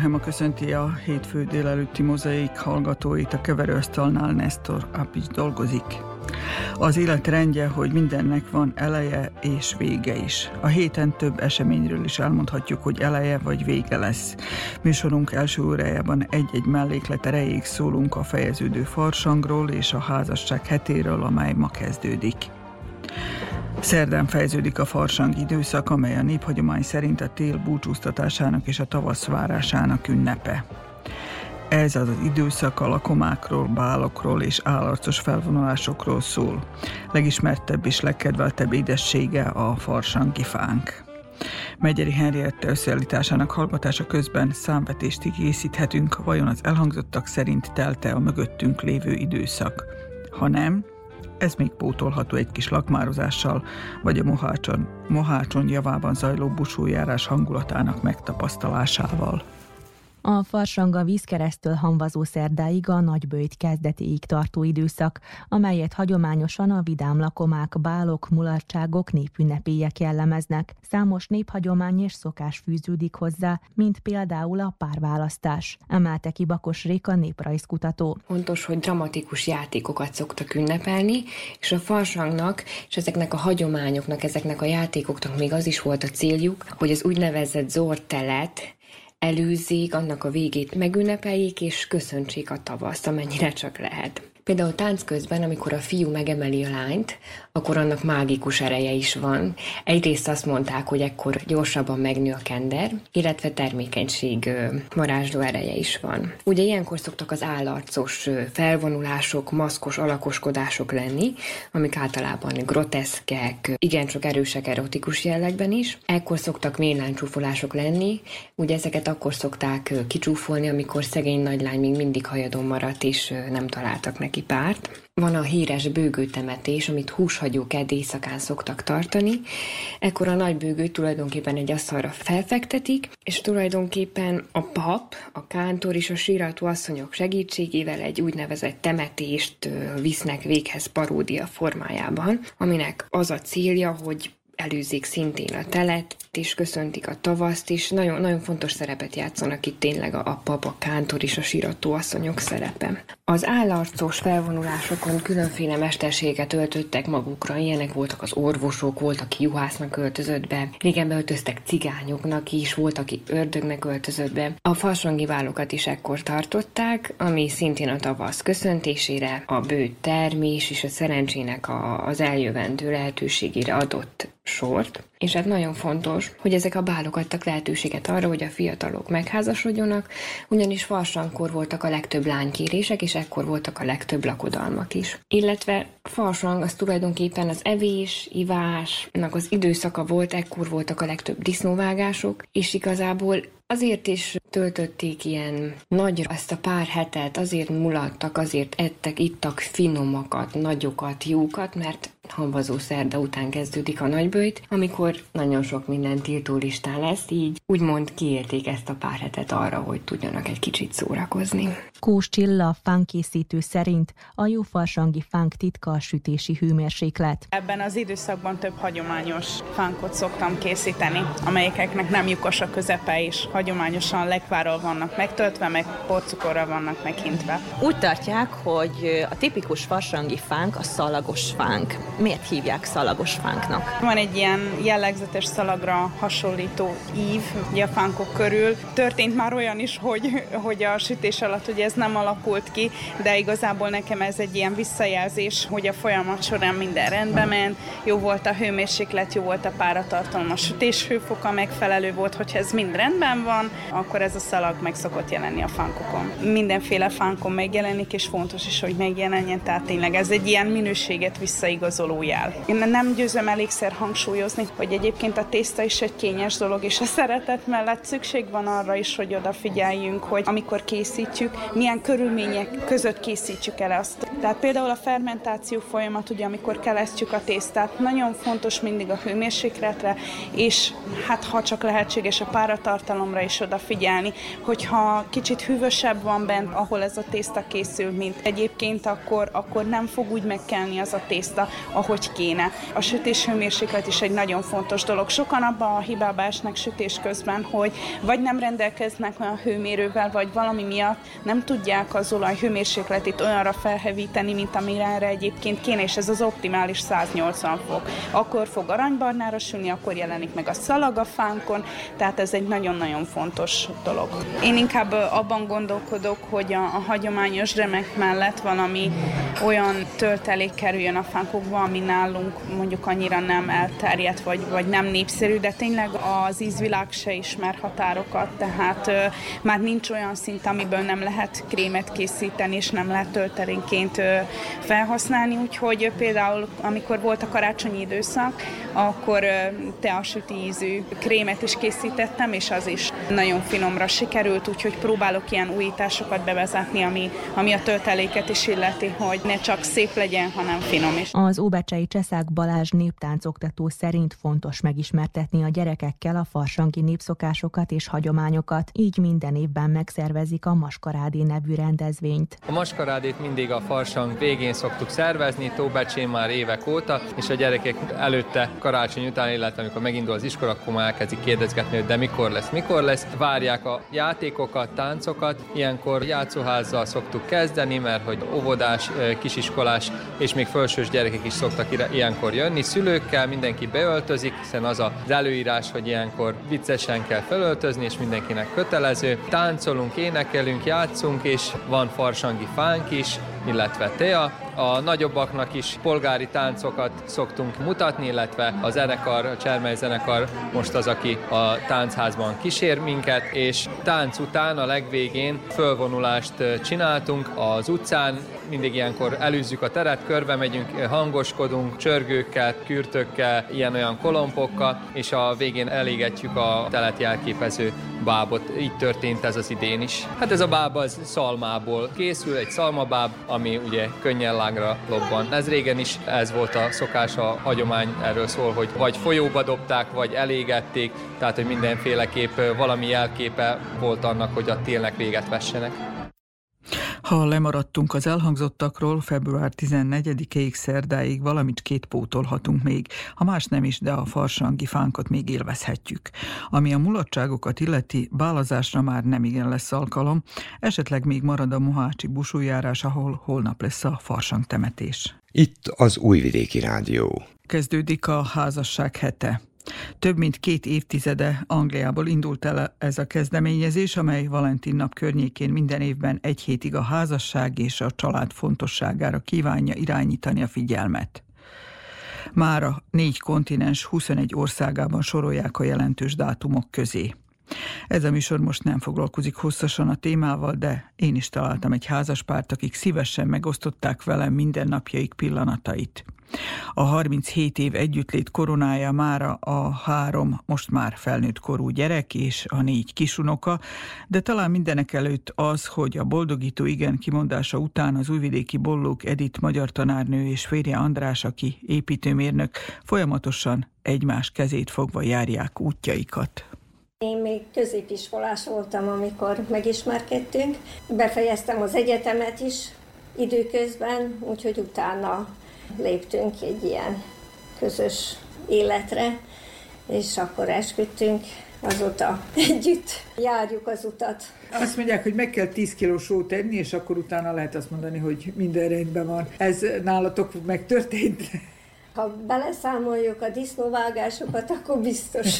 Grelhema köszönti a hétfő délelőtti mozaik hallgatóit, a keverőasztalnál Nestor Apics dolgozik. Az élet rendje, hogy mindennek van eleje és vége is. A héten több eseményről is elmondhatjuk, hogy eleje vagy vége lesz. Műsorunk első órájában egy-egy melléklet erejéig szólunk a fejeződő farsangról és a házasság hetéről, amely ma kezdődik. Szerdán fejeződik a farsang időszak, amely a néphagyomány szerint a tél búcsúztatásának és a tavasz várásának ünnepe. Ez az az időszak a lakomákról, bálokról és állarcos felvonulásokról szól. Legismertebb és legkedveltebb édessége a farsangi fánk. Megyeri Henriette összeállításának hallgatása közben számvetést készíthetünk, vajon az elhangzottak szerint telte a mögöttünk lévő időszak. Ha nem, ez még pótolható egy kis lakmározással, vagy a Mohácson, Mohácson javában zajló busójárás hangulatának megtapasztalásával. A farsanga vízkeresztől hamvazó szerdáig a nagybőjt kezdetéig tartó időszak, amelyet hagyományosan a vidám lakomák, bálok, mulatságok, népünnepélyek jellemeznek. Számos néphagyomány és szokás fűződik hozzá, mint például a párválasztás. Emelte ki Bakos Réka néprajzkutató. Fontos, hogy dramatikus játékokat szoktak ünnepelni, és a farsangnak és ezeknek a hagyományoknak, ezeknek a játékoknak még az is volt a céljuk, hogy az úgynevezett zortelet, előzzék, annak a végét megünnepeljék, és köszöntsék a tavaszt, amennyire csak lehet. Például tánc közben, amikor a fiú megemeli a lányt, akkor annak mágikus ereje is van. Egyrészt azt mondták, hogy ekkor gyorsabban megnő a kender, illetve termékenység marázsló ereje is van. Ugye ilyenkor szoktak az állarcos felvonulások, maszkos alakoskodások lenni, amik általában groteszkek, igencsak erősek erotikus jellegben is. Ekkor szoktak ménlánycsúfolások lenni, ugye ezeket akkor szokták kicsúfolni, amikor szegény nagylány még mindig hajadon maradt, és nem találtak neki párt. Van a híres bőgőtemetés, amit húshagyók edd éjszakán szoktak tartani. Ekkor a nagy bőgőt tulajdonképpen egy asztalra felfektetik, és tulajdonképpen a pap, a kántor és a sírató asszonyok segítségével egy úgynevezett temetést visznek véghez paródia formájában, aminek az a célja, hogy előzik szintén a telet, és köszöntik a tavaszt, és nagyon, nagyon fontos szerepet játszanak itt tényleg a, a papa, kántor és a sírató asszonyok szerepe. Az állarcos felvonulásokon különféle mesterséget öltöttek magukra, ilyenek voltak az orvosok, volt, aki juhásznak öltözött be, régen beöltöztek cigányoknak is, volt, aki ördögnek öltözött be. A farsangi vállokat is ekkor tartották, ami szintén a tavasz köszöntésére, a bő termés és a szerencsének a, az eljövendő lehetőségére adott sort, és hát nagyon fontos, hogy ezek a bálok adtak lehetőséget arra, hogy a fiatalok megházasodjonak, ugyanis farsankor voltak a legtöbb lánykérések, és ekkor voltak a legtöbb lakodalmak is. Illetve farsang az tulajdonképpen az evés, ivásnak az időszaka volt, ekkor voltak a legtöbb disznóvágások, és igazából Azért is töltötték ilyen nagy ezt a pár hetet, azért mulattak, azért ettek, ittak finomakat, nagyokat, jókat, mert hamvazó szerda után kezdődik a nagybőjt, amikor nagyon sok minden tiltó listán lesz, így úgymond kiérték ezt a pár hetet arra, hogy tudjanak egy kicsit szórakozni. Kós Csilla, fánkészítő szerint a jó farsangi fánk titka a sütési hőmérséklet. Ebben az időszakban több hagyományos fánkot szoktam készíteni, amelyeknek nem lyukos a közepe és hagyományosan lekvárral vannak megtöltve, meg porcukorral vannak meghintve. Úgy tartják, hogy a tipikus farsangi fánk a szalagos fánk. Miért hívják szalagos fánknak? Van egy ilyen jellegzetes szalagra hasonlító ív ugye a fánkok körül. Történt már olyan is, hogy, hogy a sütés alatt ugye ez nem alakult ki, de igazából nekem ez egy ilyen visszajelzés, hogy a folyamat során minden rendben ment, jó volt a hőmérséklet, jó volt a páratartalom, a sütés hőfoka megfelelő volt, hogyha ez mind rendben van, akkor ez a szalag meg szokott jelenni a fánkokon. Mindenféle fánkon megjelenik, és fontos is, hogy megjelenjen, tehát tényleg ez egy ilyen minőséget visszaigazoló jel. Én nem győzöm elégszer hangsúlyozni, hogy egyébként a tészta is egy kényes dolog, és a szeretet mellett szükség van arra is, hogy odafigyeljünk, hogy amikor készítjük, milyen körülmények között készítjük el azt. Tehát például a fermentáció folyamat, ugye amikor kelesztjük a tésztát, nagyon fontos mindig a hőmérsékletre, és hát ha csak lehetséges a páratartalomra is odafigyelni, hogyha kicsit hűvösebb van bent, ahol ez a tészta készül, mint egyébként, akkor, akkor nem fog úgy megkelni az a tészta, ahogy kéne. A sütés hőmérséklet is egy nagyon fontos dolog. Sokan abba a hibába esnek sütés közben, hogy vagy nem rendelkeznek olyan hőmérővel, vagy valami miatt nem tudják az olaj hőmérsékletét olyanra felhevíteni, mint amire erre egyébként kéne, és ez az optimális 180 fok. Akkor fog aranybarnára sülni, akkor jelenik meg a szalag a fánkon, tehát ez egy nagyon-nagyon fontos dolog. Én inkább abban gondolkodok, hogy a, a hagyományos remek mellett valami olyan töltelék kerüljön a fánkokba, ami nálunk mondjuk annyira nem elterjedt, vagy, vagy nem népszerű, de tényleg az ízvilág se ismer határokat, tehát ö, már nincs olyan szint, amiből nem lehet krémet készíteni, és nem lehet töltelénként ö, felhasználni, úgyhogy például amikor volt a karácsonyi időszak, akkor teasüti ízű krémet is készítettem, és az is nagyon finomra sikerült, úgyhogy próbálok ilyen újításokat bevezetni, ami, ami a tölteléket is illeti, hogy ne csak szép legyen, hanem finom is. Az Óbecsei Cseszák Balázs néptáncoktató szerint fontos megismertetni a gyerekekkel a farsangi népszokásokat és hagyományokat, így minden évben megszervezik a Maskarádé nevű rendezvényt. A Maskarádét mindig a farsang végén szoktuk szervezni, Tóbecsén már évek óta, és a gyerekek előtte karácsony után, illetve amikor megindul az iskola, akkor már elkezdik kérdezgetni, hogy de mikor lesz, mikor lesz. Várják a játékokat, táncokat. Ilyenkor játszóházzal szoktuk kezdeni, mert hogy óvodás, kisiskolás és még felsős gyerekek is szoktak ilyenkor jönni. Szülőkkel mindenki beöltözik, hiszen az az előírás, hogy ilyenkor viccesen kell felöltözni, és mindenkinek kötelező. Táncolunk, énekelünk, játszunk, és van farsangi fánk is, illetve tea. A nagyobbaknak is polgári táncokat szoktunk mutatni, illetve a zenekar, a Csermely zenekar most az, aki a táncházban kísér minket, és tánc után a legvégén fölvonulást csináltunk az utcán, mindig ilyenkor előzzük a teret, körbe megyünk, hangoskodunk, csörgőkkel, kürtökkel, ilyen-olyan kolompokkal, és a végén elégetjük a telet jelképező bábot. Így történt ez az idén is. Hát ez a báb az szalmából készül, egy szalmabáb, ami ugye könnyen lágra lobban. Ez régen is ez volt a szokás, a hagyomány erről szól, hogy vagy folyóba dobták, vagy elégették, tehát hogy mindenféleképp valami jelképe volt annak, hogy a télnek véget vessenek. Ha lemaradtunk az elhangzottakról, február 14-ig szerdáig valamit két pótolhatunk még, ha más nem is, de a farsangi fánkot még élvezhetjük. Ami a mulatságokat illeti, bálazásra már nem igen lesz alkalom, esetleg még marad a Mohácsi busújárás, ahol holnap lesz a farsang temetés. Itt az Újvidéki Rádió. Kezdődik a házasság hete. Több mint két évtizede Angliából indult el ez a kezdeményezés, amely Valentin nap környékén minden évben egy hétig a házasság és a család fontosságára kívánja irányítani a figyelmet. Már a négy kontinens 21 országában sorolják a jelentős dátumok közé. Ez a műsor most nem foglalkozik hosszasan a témával, de én is találtam egy házaspárt, akik szívesen megosztották velem mindennapjaik pillanatait. A 37 év együttlét koronája mára a három, most már felnőtt korú gyerek és a négy kisunoka, de talán mindenek előtt az, hogy a boldogító igen kimondása után az újvidéki bollók Edit magyar tanárnő és férje András, aki építőmérnök, folyamatosan egymás kezét fogva járják útjaikat. Én még középiskolás voltam, amikor megismerkedtünk. Befejeztem az egyetemet is időközben, úgyhogy utána léptünk egy ilyen közös életre, és akkor esküdtünk, azóta együtt járjuk az utat. Azt mondják, hogy meg kell 10 kiló sót tenni, és akkor utána lehet azt mondani, hogy minden rendben van. Ez nálatok megtörtént? Ha beleszámoljuk a disznóvágásokat, akkor biztos.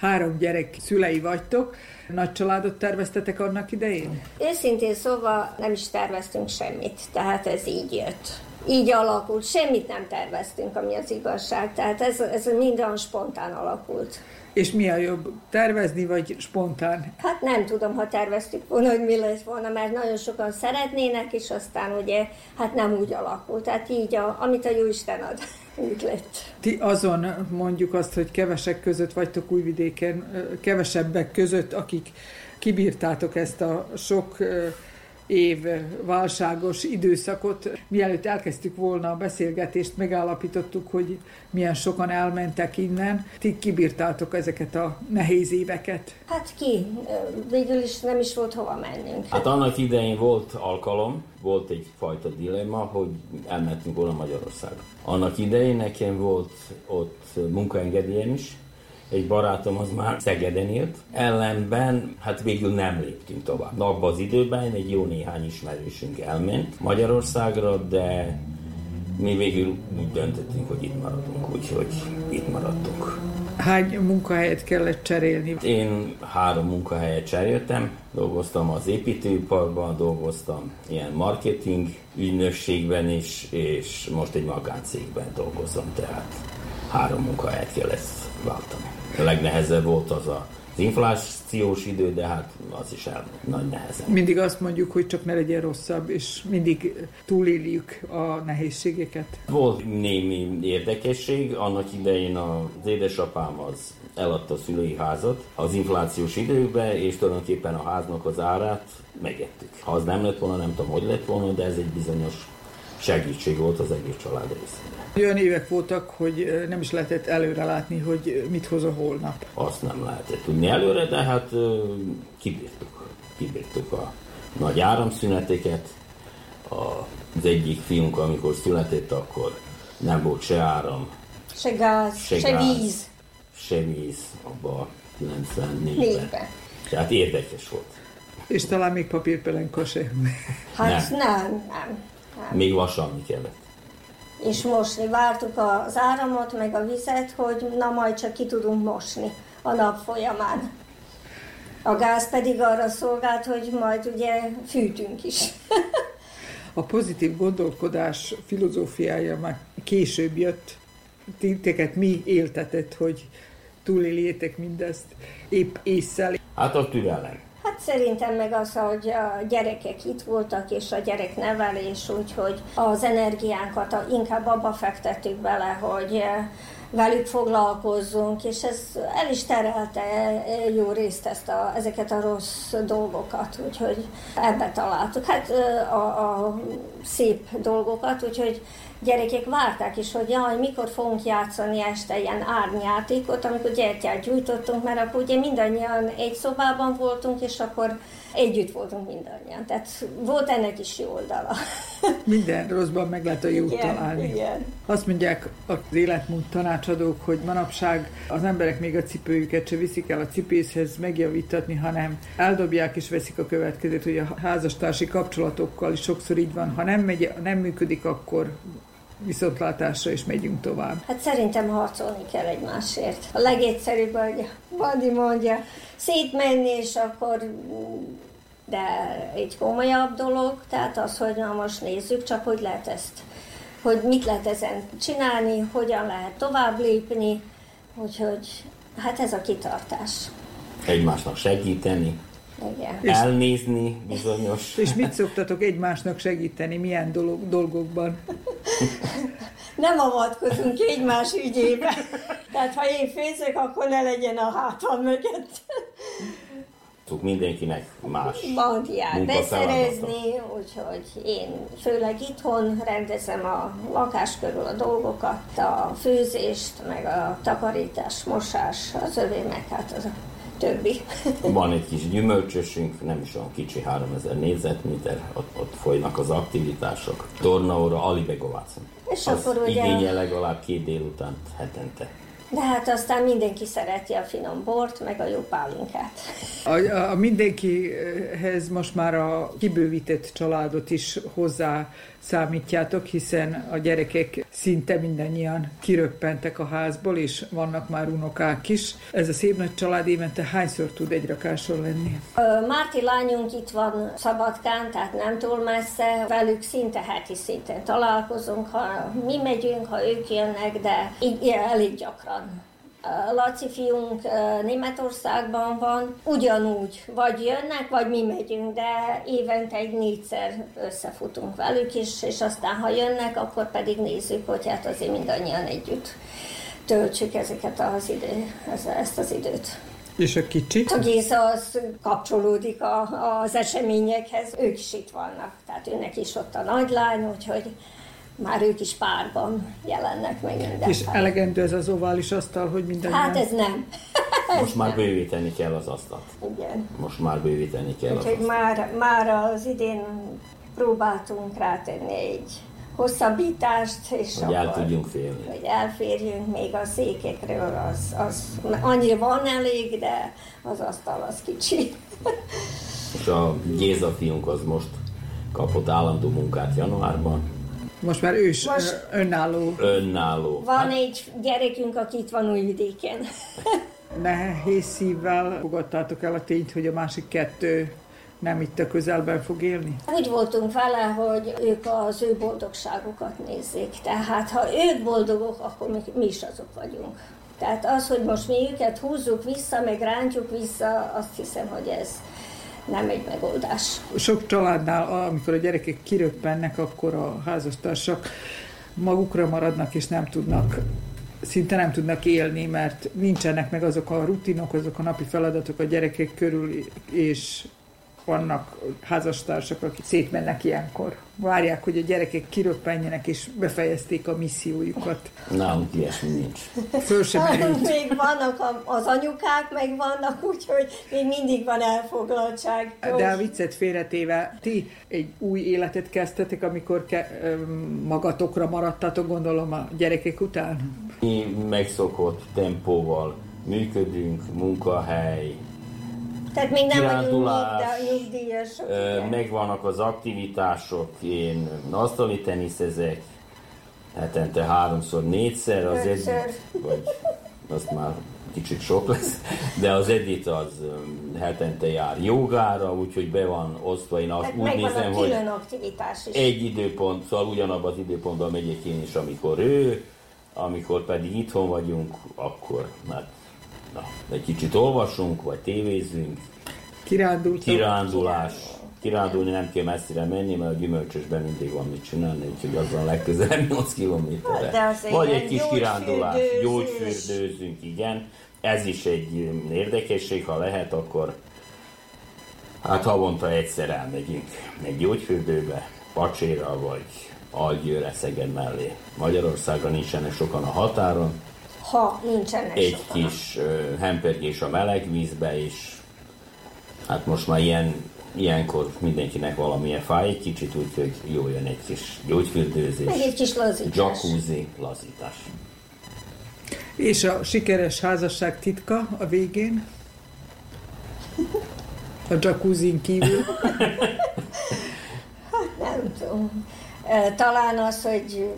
Három gyerek szülei vagytok. Nagy családot terveztetek annak idején? Őszintén szóval nem is terveztünk semmit, tehát ez így jött. így alakult. Semmit nem terveztünk, ami az igazság. Tehát ez, ez minden spontán alakult. És mi a jobb, tervezni vagy spontán? Hát nem tudom, ha terveztük volna, hogy mi lesz volna, mert nagyon sokan szeretnének, és aztán ugye hát nem úgy alakult. Tehát így, a, amit a Jóisten ad, úgy lett. Ti azon mondjuk azt, hogy kevesek között vagytok újvidéken, kevesebbek között, akik kibírtátok ezt a sok év válságos időszakot. Mielőtt elkezdtük volna a beszélgetést, megállapítottuk, hogy milyen sokan elmentek innen. Ti kibírtátok ezeket a nehéz éveket? Hát ki. Végül is nem is volt hova mennünk. Hát annak idején volt alkalom, volt egyfajta dilemma, hogy elmentünk volna Magyarországra. Annak idején nekem volt ott munkaengedélyem is, egy barátom az már Szegeden élt, ellenben hát végül nem léptünk tovább. Abban az időben egy jó néhány ismerősünk elment Magyarországra, de mi végül úgy döntöttünk, hogy itt maradunk, úgyhogy itt maradtunk. Hány munkahelyet kellett cserélni? Én három munkahelyet cseréltem, dolgoztam az építőiparban, dolgoztam ilyen marketing ügynökségben is, és most egy magáncégben dolgozom, tehát három munkahelyet kellett váltani. A legnehezebb volt az a az inflációs idő, de hát az is el nagy nehezen. Mindig azt mondjuk, hogy csak ne legyen rosszabb, és mindig túléljük a nehézségeket. Volt némi érdekesség, annak idején az édesapám az eladta a szülői házat az inflációs időkben, és tulajdonképpen a háznak az árát megettük. Ha az nem lett volna, nem tudom, hogy lett volna, de ez egy bizonyos segítség volt az egész család részére. Olyan évek voltak, hogy nem is lehetett előre látni, hogy mit hoz a holnap. Azt nem lehetett tudni előre, de hát kibírtuk. Kibírtuk a nagy áramszüneteket. Az egyik fiunk, amikor született, akkor nem volt se áram, se gáz, se, se gáz, víz. Se víz abban 94-ben. Tehát érdekes volt. És talán még papírpelenka se. Hát nem, nem. nem. nem. Még vasalni kellett és mosni. Vártuk az áramot, meg a vizet, hogy na majd csak ki tudunk mosni a nap folyamán. A gáz pedig arra szolgált, hogy majd ugye fűtünk is. a pozitív gondolkodás filozófiája már később jött. Titeket mi éltetett, hogy túléljétek mindezt épp észszel? Hát a türelem. Hát szerintem meg az, hogy a gyerekek itt voltak, és a gyereknevelés, úgyhogy az energiánkat inkább abba fektettük bele, hogy eh, velük foglalkozzunk, és ez el is terelte jó részt ezt a, ezeket a rossz dolgokat, úgyhogy ebbe találtuk. Hát eh, a, a szép dolgokat, úgyhogy gyerekek várták is, hogy jaj, mikor fogunk játszani este ilyen árnyátékot, amikor gyertyát gyújtottunk, mert akkor ugye mindannyian egy szobában voltunk, és akkor együtt voltunk mindannyian. Tehát volt ennek is jó oldala. Minden rosszban meg lehet a jót igen, találni. Igen. Azt mondják az életmód tanácsadók, hogy manapság az emberek még a cipőjüket se viszik el a cipészhez megjavítatni, hanem eldobják és veszik a következőt, hogy a házastársi kapcsolatokkal is sokszor így van. Ha nem, megy, nem működik, akkor viszontlátásra, és megyünk tovább. Hát szerintem harcolni kell egymásért. A legegyszerűbb, hogy Bandi mondja, szétmenni, és akkor de egy komolyabb dolog, tehát az, hogy na most nézzük csak, hogy lehet ezt, hogy mit lehet ezen csinálni, hogyan lehet tovább lépni, úgyhogy hát ez a kitartás. Egymásnak segíteni, igen. elnézni bizonyos. És mit szoktatok egymásnak segíteni, milyen dolog, dolgokban? Nem avatkozunk egymás ügyébe. Tehát ha én főzök, akkor ne legyen a hátam mögött. Mindenkinek más Van jár beszerezni, úgyhogy én főleg itthon rendezem a lakás körül a dolgokat, a főzést, meg a takarítás, mosás, az övé meg hát az többi. Van egy kis gyümölcsösünk, nem is olyan kicsi, 3000 négyzetméter, ott, ott folynak az aktivitások. Tornaóra, alibegovácon. És az akkor ugye... igényel legalább két délután hetente. De hát aztán mindenki szereti a finom bort, meg a jó pálinkát. A, a mindenkihez most már a kibővített családot is hozzá számítjátok, hiszen a gyerekek szinte mindannyian kiröppentek a házból, és vannak már unokák is. Ez a szép nagy család évente hányszor tud egy rakáson lenni? Márti lányunk itt van Szabadkán, tehát nem túl messze. Velük szinte heti szinten találkozunk, ha mi megyünk, ha ők jönnek, de így elég gyakran. Laci fiunk Németországban van, ugyanúgy, vagy jönnek, vagy mi megyünk, de évente egy négyszer összefutunk velük, és, és aztán ha jönnek, akkor pedig nézzük, hogy hát azért mindannyian együtt töltsük ezeket az idő, ezt az időt. És a kicsi? A Géza az kapcsolódik a, az eseményekhez, ők is itt vannak, tehát őnek is ott a nagylány, úgyhogy már ők is párban jelennek meg minden. És elegendő ez az ovális asztal, hogy minden. Hát ez nem. Most már bővíteni kell az asztalt. Igen. Most már bővíteni kell Úgyhogy az már, már az idén próbáltunk rátenni egy hosszabbítást, és hogy el tudjunk férni. Hogy elférjünk még a székekről, az, az annyira van elég, de az asztal az kicsi. és a Géza fiunk az most kapott állandó munkát januárban, most már ő is Most önálló. Önálló. Van hát... egy gyerekünk, aki itt van Újvidéken. Nehéz szívvel fogadtátok el a tényt, hogy a másik kettő nem itt a közelben fog élni? Úgy voltunk vele, hogy ők az ő boldogságukat nézzék. Tehát ha ők boldogok, akkor mi, mi is azok vagyunk. Tehát az, hogy most mi őket húzzuk vissza, meg rántjuk vissza, azt hiszem, hogy ez nem egy megoldás. Sok családnál, amikor a gyerekek kiröppennek, akkor a házastársak magukra maradnak, és nem tudnak szinte nem tudnak élni, mert nincsenek meg azok a rutinok, azok a napi feladatok a gyerekek körül, és vannak házastársak, akik szétmennek ilyenkor. Várják, hogy a gyerekek kiröppenjenek, és befejezték a missziójukat. Nálunk ilyesmi nincs. Föl sem Még vannak az anyukák, meg vannak, úgyhogy még mindig van elfoglaltság. De a viccet félretéve, ti egy új életet kezdtetek, amikor ke- magatokra maradtatok, gondolom a gyerekek után? Mi megszokott tempóval működünk, munkahely, tehát még nem vagyunk nyugdíjasok. Megvannak az aktivitások, én asztali teniszezek, hetente háromszor, négyszer, az egy, vagy azt már kicsit sok lesz, de az Edith az hetente jár jogára, úgyhogy be van osztva. Én azt Tehát úgy nézem, hogy aktivitás is. egy időpont, szóval ugyanabban az időpontban megyek én is, amikor ő, amikor pedig itthon vagyunk, akkor hát na, egy kicsit olvasunk, vagy tévézzünk. Kirándultam. Kirándulás. Kirándulni nem kell messzire menni, mert a gyümölcsösben mindig van mit csinálni, úgyhogy azzal legközelebb 8 kilométerre. Vagy egy kis kirándulás, gyógyfürdőzünk, igen. Ez is egy érdekesség, ha lehet, akkor hát havonta egyszer elmegyünk egy gyógyfürdőbe, pacséra vagy Algyőre, Szeged mellé. Magyarországon nincsenek sokan a határon, ha nincsenek Egy sokan. kis uh, hempergés a meleg vízbe is. Hát most már ilyen, ilyenkor mindenkinek valamilyen fáj egy kicsit, úgyhogy jó jön egy kis gyógyfürdőzés. Meg egy kis lazítás. Jacuzzi, lazítás. És a sikeres házasság titka a végén? A jacuzzin kívül? hát nem tudom. Talán az, hogy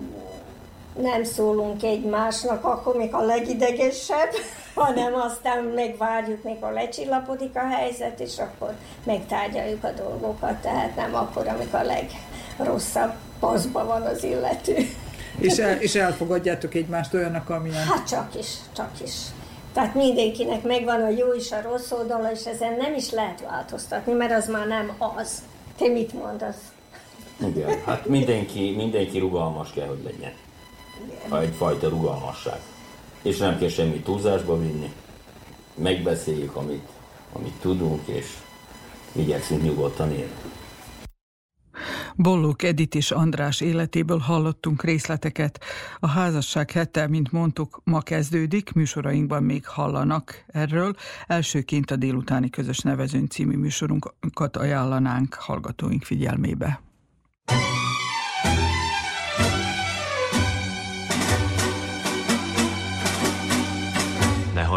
nem szólunk egymásnak, akkor még a legidegesebb, hanem aztán megvárjuk, mikor lecsillapodik a helyzet, és akkor megtárgyaljuk a dolgokat, tehát nem akkor, amikor a legrosszabb paszba van az illető. És, el, és elfogadjátok egymást olyanak, amilyen? Hát csak is, csak is. Tehát mindenkinek megvan a jó és a rossz oldala, és ezen nem is lehet változtatni, mert az már nem az. Te mit mondasz? Igen, hát mindenki, mindenki rugalmas kell, hogy legyen egyfajta rugalmasság. És nem kell semmi túlzásba vinni. Megbeszéljük, amit, amit tudunk, és igyekszünk nyugodtan élni. Bollók Edit és András életéből hallottunk részleteket. A házasság hete, mint mondtuk, ma kezdődik, műsorainkban még hallanak erről. Elsőként a délutáni közös nevezőn című műsorunkat ajánlanánk hallgatóink figyelmébe.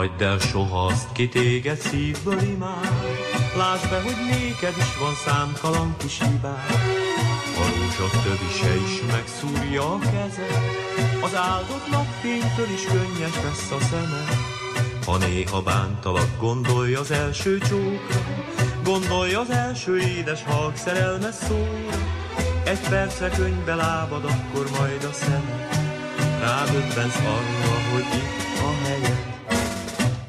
Hagyd el soha azt, ki téged szívből imád. Lásd be, hogy néked is van számtalan kis hibád. A rózsa többi se is megszúrja a kezed, az áldott napfénytől is könnyes lesz a szeme. Ha néha bántalak, gondolj az első csókra, gondolj az első édes halk szerelmes szóra. Egy percre könyvbe lábad, akkor majd a szemed, ráböbbensz arra, hogy itt a helye.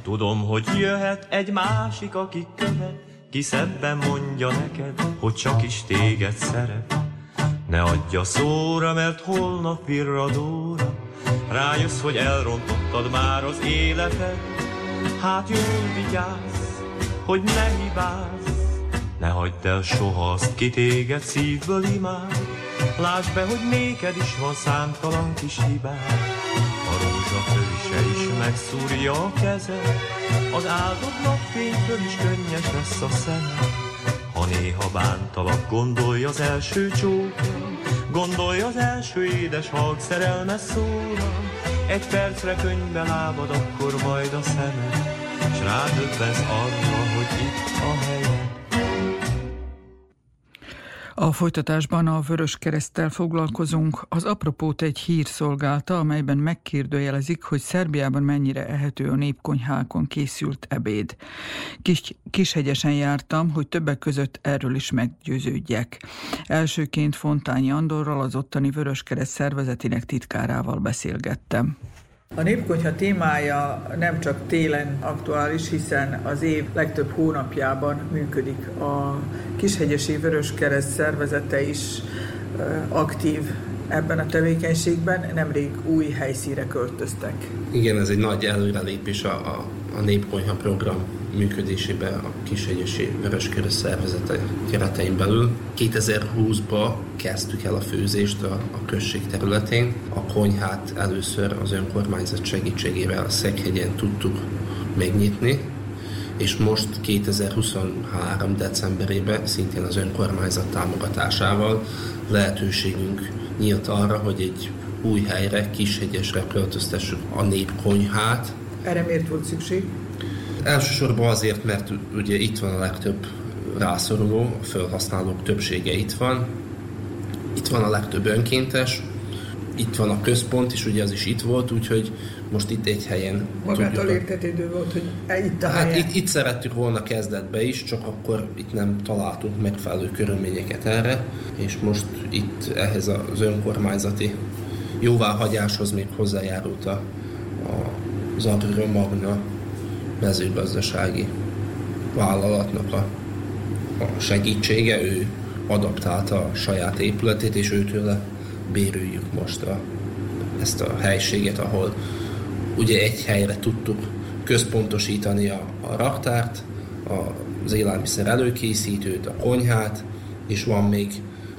Tudom, hogy jöhet egy másik, aki követ, ki szebben mondja neked, hogy csak is téged szeret. Ne adja szóra, mert holnap virradóra Rájössz, hogy elrontottad már az életed Hát jól vigyázz, hogy ne hibázz. Ne hagyd el soha azt, ki téged szívből imád Lásd be, hogy néked is van számtalan kis hibád A rózsa főse is megszúrja a kezed Az áldott napfénytől is könnyes lesz a szemed ha néha bántalak, gondolj az első csókra, gondolj az első édes halk szerelmes szóra, egy percre könyvbe lábad, akkor majd a szemed, s rádöbbez arra, hogy itt a A folytatásban a Vörös Keresztel foglalkozunk. Az apropót egy hír szolgálta, amelyben megkérdőjelezik, hogy Szerbiában mennyire ehető a népkonyhákon készült ebéd. Kis, kishegyesen jártam, hogy többek között erről is meggyőződjek. Elsőként Fontányi Andorral, az ottani Vörös Kereszt szervezetének titkárával beszélgettem. A népkonyha témája nem csak télen aktuális, hiszen az év legtöbb hónapjában működik. A Kishegyesi Vöröskereszt szervezete is aktív ebben a tevékenységben, nemrég új helyszíre költöztek. Igen, ez egy nagy előrelépés a, a, a Népkonyha program működésében a Kishegyesi Vöröskereszt szervezete keretein belül. 2020-ban kezdtük el a főzést a, a község területén. A konyhát először az önkormányzat segítségével a Szekhegyen tudtuk megnyitni, és most 2023. decemberében szintén az önkormányzat támogatásával lehetőségünk nyílt arra, hogy egy új helyre, Kishegyesre költöztessük a népkonyhát. Erre miért volt szükség? Elsősorban azért, mert ugye itt van a legtöbb rászoruló, a felhasználók többsége itt van, itt van a legtöbb önkéntes, itt van a központ is, ugye az is itt volt, úgyhogy most itt egy helyen Magától értetődő volt, hogy itt a hát Itt, itt szerettük volna kezdetbe is, csak akkor itt nem találtunk megfelelő körülményeket erre, és most itt ehhez az önkormányzati jóváhagyáshoz még hozzájárult a, a, az Magna mezőgazdasági vállalatnak a, a segítsége, ő adaptálta a saját épületét, és őtől bérüljük most a, ezt a helységet, ahol ugye egy helyre tudtuk központosítani a, a raktárt, a, az élelmiszer előkészítőt, a konyhát, és van még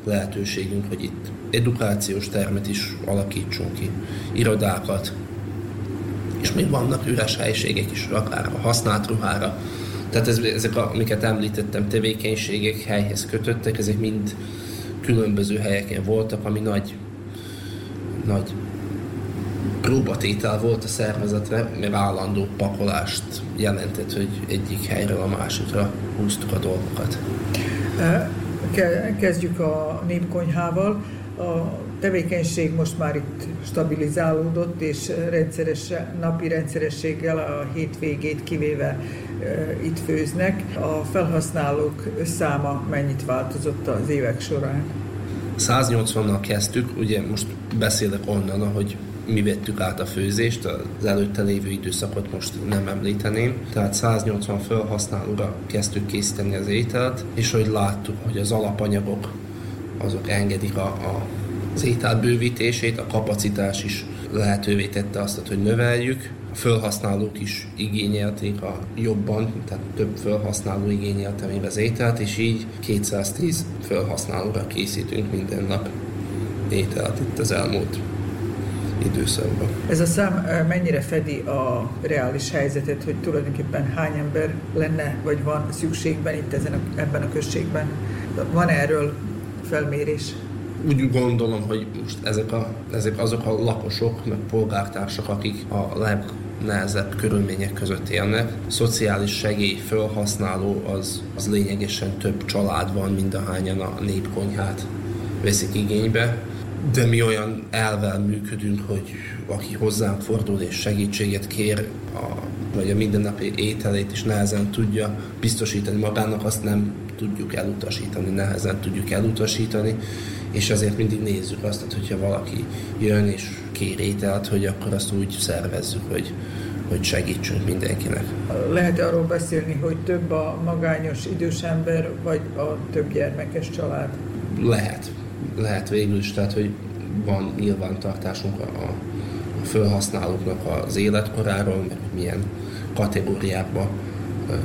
lehetőségünk, hogy itt edukációs termet is alakítsunk ki, irodákat, és még vannak üres helységek is, akár a használt ruhára. Tehát ez, ezek, amiket említettem, tevékenységek helyhez kötöttek, ezek mind különböző helyeken voltak, ami nagy, nagy próbatétel volt a szervezetre, mert állandó pakolást jelentett, hogy egyik helyről a másikra húztuk a dolgokat. Kezdjük a népkonyhával. A tevékenység most már itt stabilizálódott, és rendszeres, napi rendszerességgel a hétvégét kivéve itt főznek. A felhasználók száma mennyit változott az évek során? 180-nal kezdtük, ugye most beszélek onnan, hogy mi vettük át a főzést, az előtte lévő időszakot most nem említeném. Tehát 180 felhasználóra kezdtük készíteni az ételt, és hogy láttuk, hogy az alapanyagok azok engedik a, a az étel bővítését, a kapacitás is lehetővé tette azt, hogy növeljük. Felhasználók is igényelték a jobban, tehát több felhasználó igényelte még az ételt, és így 210 felhasználóra készítünk minden nap ételt itt az elmúlt időszakban. Ez a szám mennyire fedi a reális helyzetet, hogy tulajdonképpen hány ember lenne, vagy van szükségben itt ezen a, ebben a községben? Van erről felmérés? úgy gondolom, hogy most ezek, a, ezek azok a lakosok, meg polgártársak, akik a legnehezebb körülmények között élnek. Szociális segély felhasználó az, az lényegesen több család van, mint ahányan a népkonyhát veszik igénybe. de mi olyan elvel működünk, hogy aki hozzánk fordul és segítséget kér, a, vagy a mindennapi ételét is nehezen tudja biztosítani magának, azt nem tudjuk elutasítani, nehezen tudjuk elutasítani, és azért mindig nézzük azt, hogyha valaki jön és kér ételt, hogy akkor azt úgy szervezzük, hogy, hogy segítsünk mindenkinek. Lehet arról beszélni, hogy több a magányos idős ember, vagy a több gyermekes család? Lehet. Lehet végül is, tehát hogy van nyilvántartásunk a, a felhasználóknak az életkoráról, meg milyen kategóriákba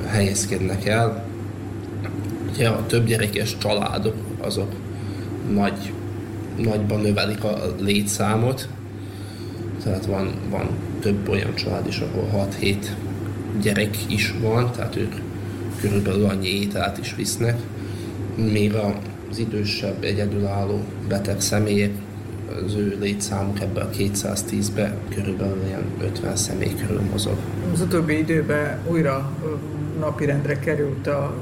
helyezkednek el. Ugye a több gyerekes családok azok nagy, nagyban növelik a létszámot, tehát van, van több olyan család is, ahol 6-7 gyerek is van, tehát ők körülbelül annyi ételt is visznek, még az idősebb, egyedülálló beteg személyek, az ő létszámuk ebbe a 210-be körülbelül ilyen 50 személy körül mozog. Az utóbbi időben újra napirendre került a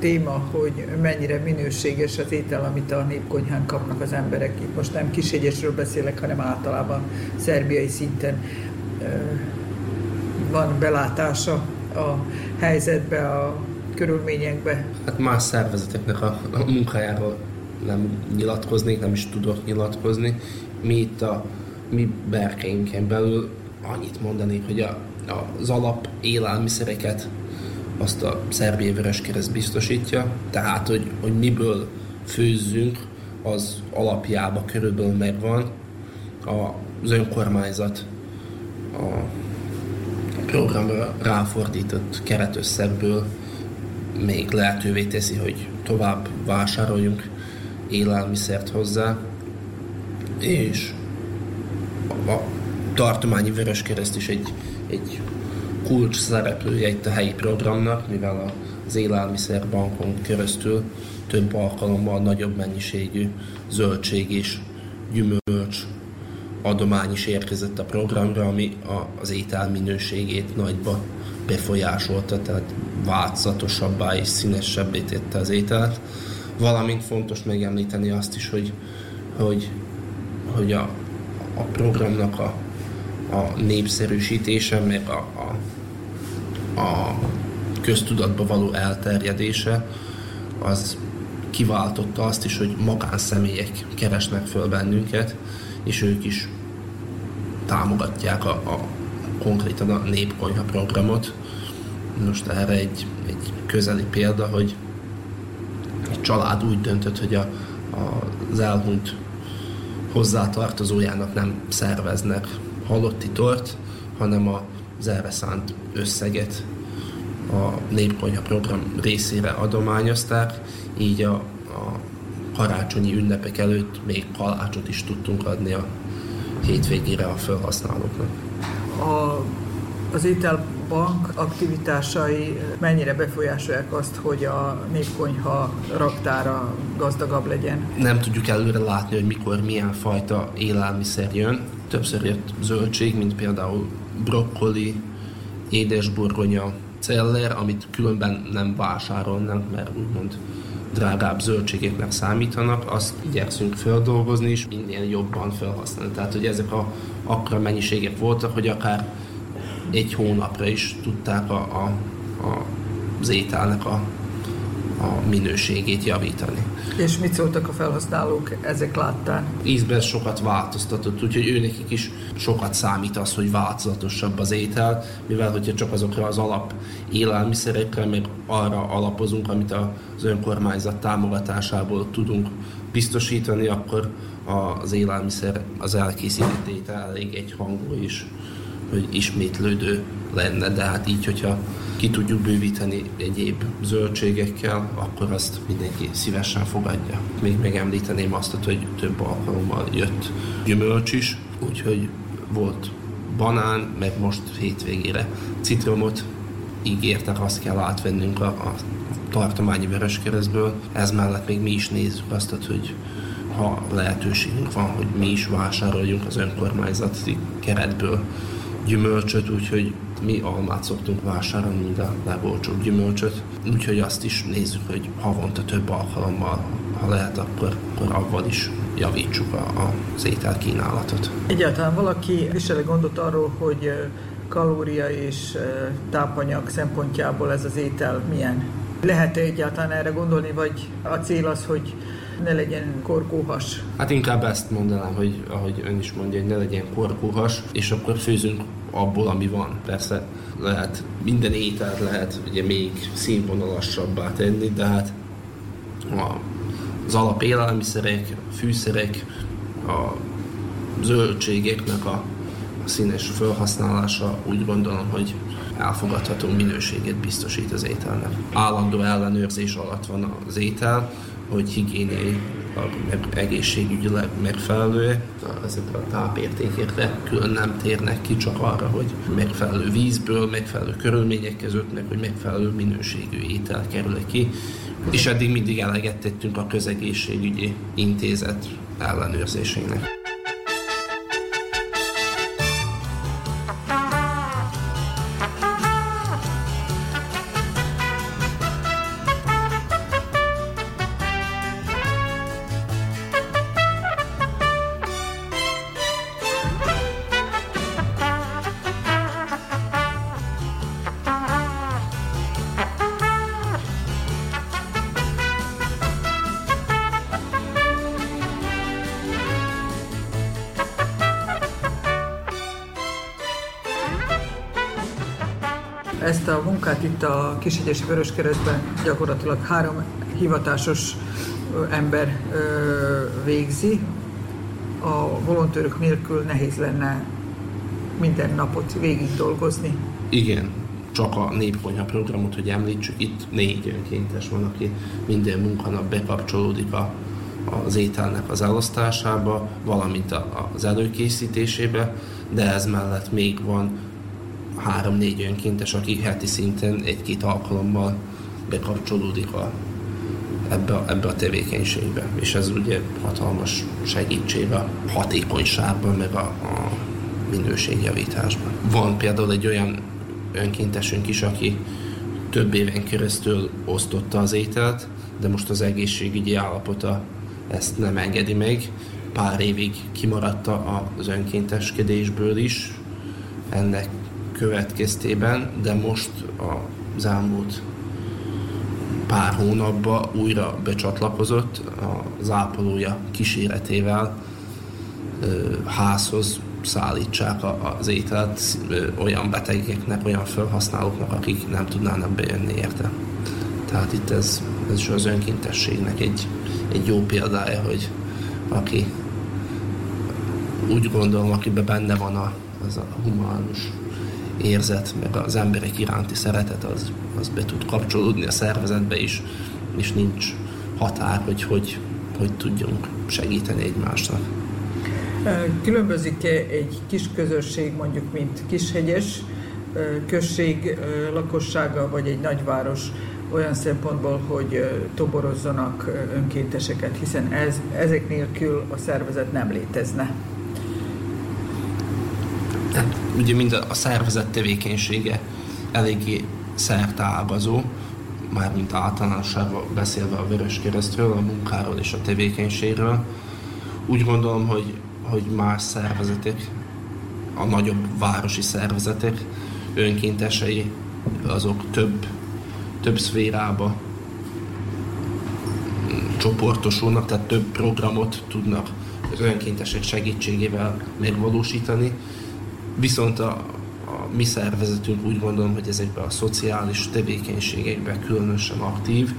téma, hogy mennyire minőséges az étel, amit a népkonyhán kapnak az emberek. Itt most nem kisegyesről beszélek, hanem általában szerbiai szinten van belátása a helyzetbe, a körülményekbe. Hát más szervezeteknek a, a munkájáról nem nyilatkoznék, nem is tudok nyilatkozni. Mi itt a mi berkeinken belül annyit mondanék, hogy a, a, az alap élelmiszereket azt a Szerbiai Vöröskereszt biztosítja, tehát hogy, hogy miből főzzünk, az alapjába körülbelül megvan. Az önkormányzat a programra ráfordított keretösszegből még lehetővé teszi, hogy tovább vásároljunk élelmiszert hozzá, és a tartományi Vöröskereszt is egy, egy kulcs szereplője itt a helyi programnak, mivel az élelmiszerbankon keresztül több alkalommal nagyobb mennyiségű zöldség és gyümölcs adomány is érkezett a programra, ami az étel minőségét nagyba befolyásolta, tehát változatosabbá és színesebbé tette az ételt. Valamint fontos megemlíteni azt is, hogy, hogy, hogy a, a programnak a, a népszerűsítése, meg a, a a köztudatba való elterjedése az kiváltotta azt is, hogy magánszemélyek keresnek föl bennünket, és ők is támogatják a, a konkrétan a népkonyha programot. Most erre egy, egy közeli példa, hogy egy család úgy döntött, hogy a, a, az elhunyt hozzátartozójának nem szerveznek halotti tort, hanem a az erre szánt összeget a Népkonyha program részére adományozták, így a, a karácsonyi ünnepek előtt még kalácsot is tudtunk adni a hétvégére a felhasználóknak. A, az ételbank aktivitásai mennyire befolyásolják azt, hogy a népkonyha raktára gazdagabb legyen? Nem tudjuk előre látni, hogy mikor milyen fajta élelmiszer jön. Többször jött zöldség, mint például brokkoli, édesburgonya, celler, amit különben nem vásárolnánk, mert úgymond drágább zöldségeknek számítanak, azt igyekszünk feldolgozni és minél jobban felhasználni. Tehát, hogy ezek a akkora mennyiségek voltak, hogy akár egy hónapra is tudták a, a, a, az ételnek a, a minőségét javítani. És mit szóltak a felhasználók ezek láttán? Ízben sokat változtatott, úgyhogy őnekik is sokat számít az, hogy változatosabb az étel, mivel hogyha csak azokra az alap élelmiszerekre, meg arra alapozunk, amit az önkormányzat támogatásából tudunk biztosítani, akkor az élelmiszer, az elkészített étel elég egyhangú is, hogy ismétlődő lenne, de hát így, hogyha ki tudjuk bővíteni egyéb zöldségekkel, akkor azt mindenki szívesen fogadja. Még megemlíteném azt, hogy több alkalommal jött gyümölcs is, úgyhogy volt banán, meg most hétvégére citromot ígértek, azt kell átvennünk a, a tartományi Vöröskeresztből. Ez mellett még mi is nézzük azt, hogy ha lehetőségünk van, hogy mi is vásároljunk az önkormányzati keretből gyümölcsöt, úgyhogy mi almát szoktunk vásárolni, a legolcsóbb gyümölcsöt, úgyhogy azt is nézzük, hogy havonta több alkalommal, ha lehet, akkor, akkor avval is javítsuk a, az étel kínálatot. Egyáltalán valaki visel gondot arról, hogy kalória és tápanyag szempontjából ez az étel milyen? Lehet-e egyáltalán erre gondolni, vagy a cél az, hogy ne legyen korkóhas? Hát inkább ezt mondanám, hogy ahogy ön is mondja, hogy ne legyen korkóhas, és akkor főzünk abból, ami van. Persze lehet, minden ételt lehet ugye még színvonalasabbá tenni, de hát a, az alapélelmiszerek, a fűszerek, a zöldségeknek a, a színes felhasználása úgy gondolom, hogy elfogadható minőséget biztosít az ételnek. Állandó ellenőrzés alatt van az étel, hogy higiéniai meg egészségügyileg megfelelő, ezekre a tápértékekre külön nem térnek ki, csak arra, hogy megfelelő vízből, megfelelő körülmények között, meg hogy megfelelő minőségű étel kerül ki. És eddig mindig eleget tettünk a közegészségügyi intézet ellenőrzésének. Kisegyesi Vöröskeresztben gyakorlatilag három hivatásos ember végzi. A volontőrök nélkül nehéz lenne minden napot végig dolgozni. Igen, csak a népkonyha programot, hogy említsük, itt négy önkéntes van, aki minden munkanap bekapcsolódik a, az ételnek az elosztásába, valamint a, az előkészítésébe, de ez mellett még van három-négy önkéntes, aki heti szinten egy-két alkalommal bekapcsolódik a, ebbe, a, ebbe a tevékenységbe. És ez ugye hatalmas segítség a hatékonyságban, meg a, a minőségjavításban. Van például egy olyan önkéntesünk is, aki több éven keresztül osztotta az ételt, de most az egészségügyi állapota ezt nem engedi meg. Pár évig kimaradta az önkénteskedésből is, ennek következtében, de most az elmúlt pár hónapban újra becsatlakozott az ápolója kíséretével házhoz szállítsák az ételt olyan betegeknek, olyan felhasználóknak, akik nem tudnának bejönni érte. Tehát itt ez, ez is az önkéntességnek egy, egy jó példája, hogy aki úgy gondolom, akiben benne van a, az a humánus érzet, meg az emberek iránti szeretet, az, az be tud kapcsolódni a szervezetbe is, és nincs határ, hogy hogy, hogy tudjunk segíteni egymásnak. Különbözik-e egy kis közösség, mondjuk, mint Kishegyes község lakossága, vagy egy nagyváros olyan szempontból, hogy toborozzanak önkénteseket, hiszen ez, ezek nélkül a szervezet nem létezne ugye mind a szervezet tevékenysége eléggé szertágazó, mármint általánosságban beszélve a Vörös Keresztről, a munkáról és a tevékenységről. Úgy gondolom, hogy, hogy más szervezetek, a nagyobb városi szervezetek önkéntesei, azok több, több szférába csoportosulnak, tehát több programot tudnak az önkéntesek segítségével megvalósítani, Viszont a, a mi szervezetünk úgy gondolom, hogy ezekben a szociális tevékenységekben különösen aktív,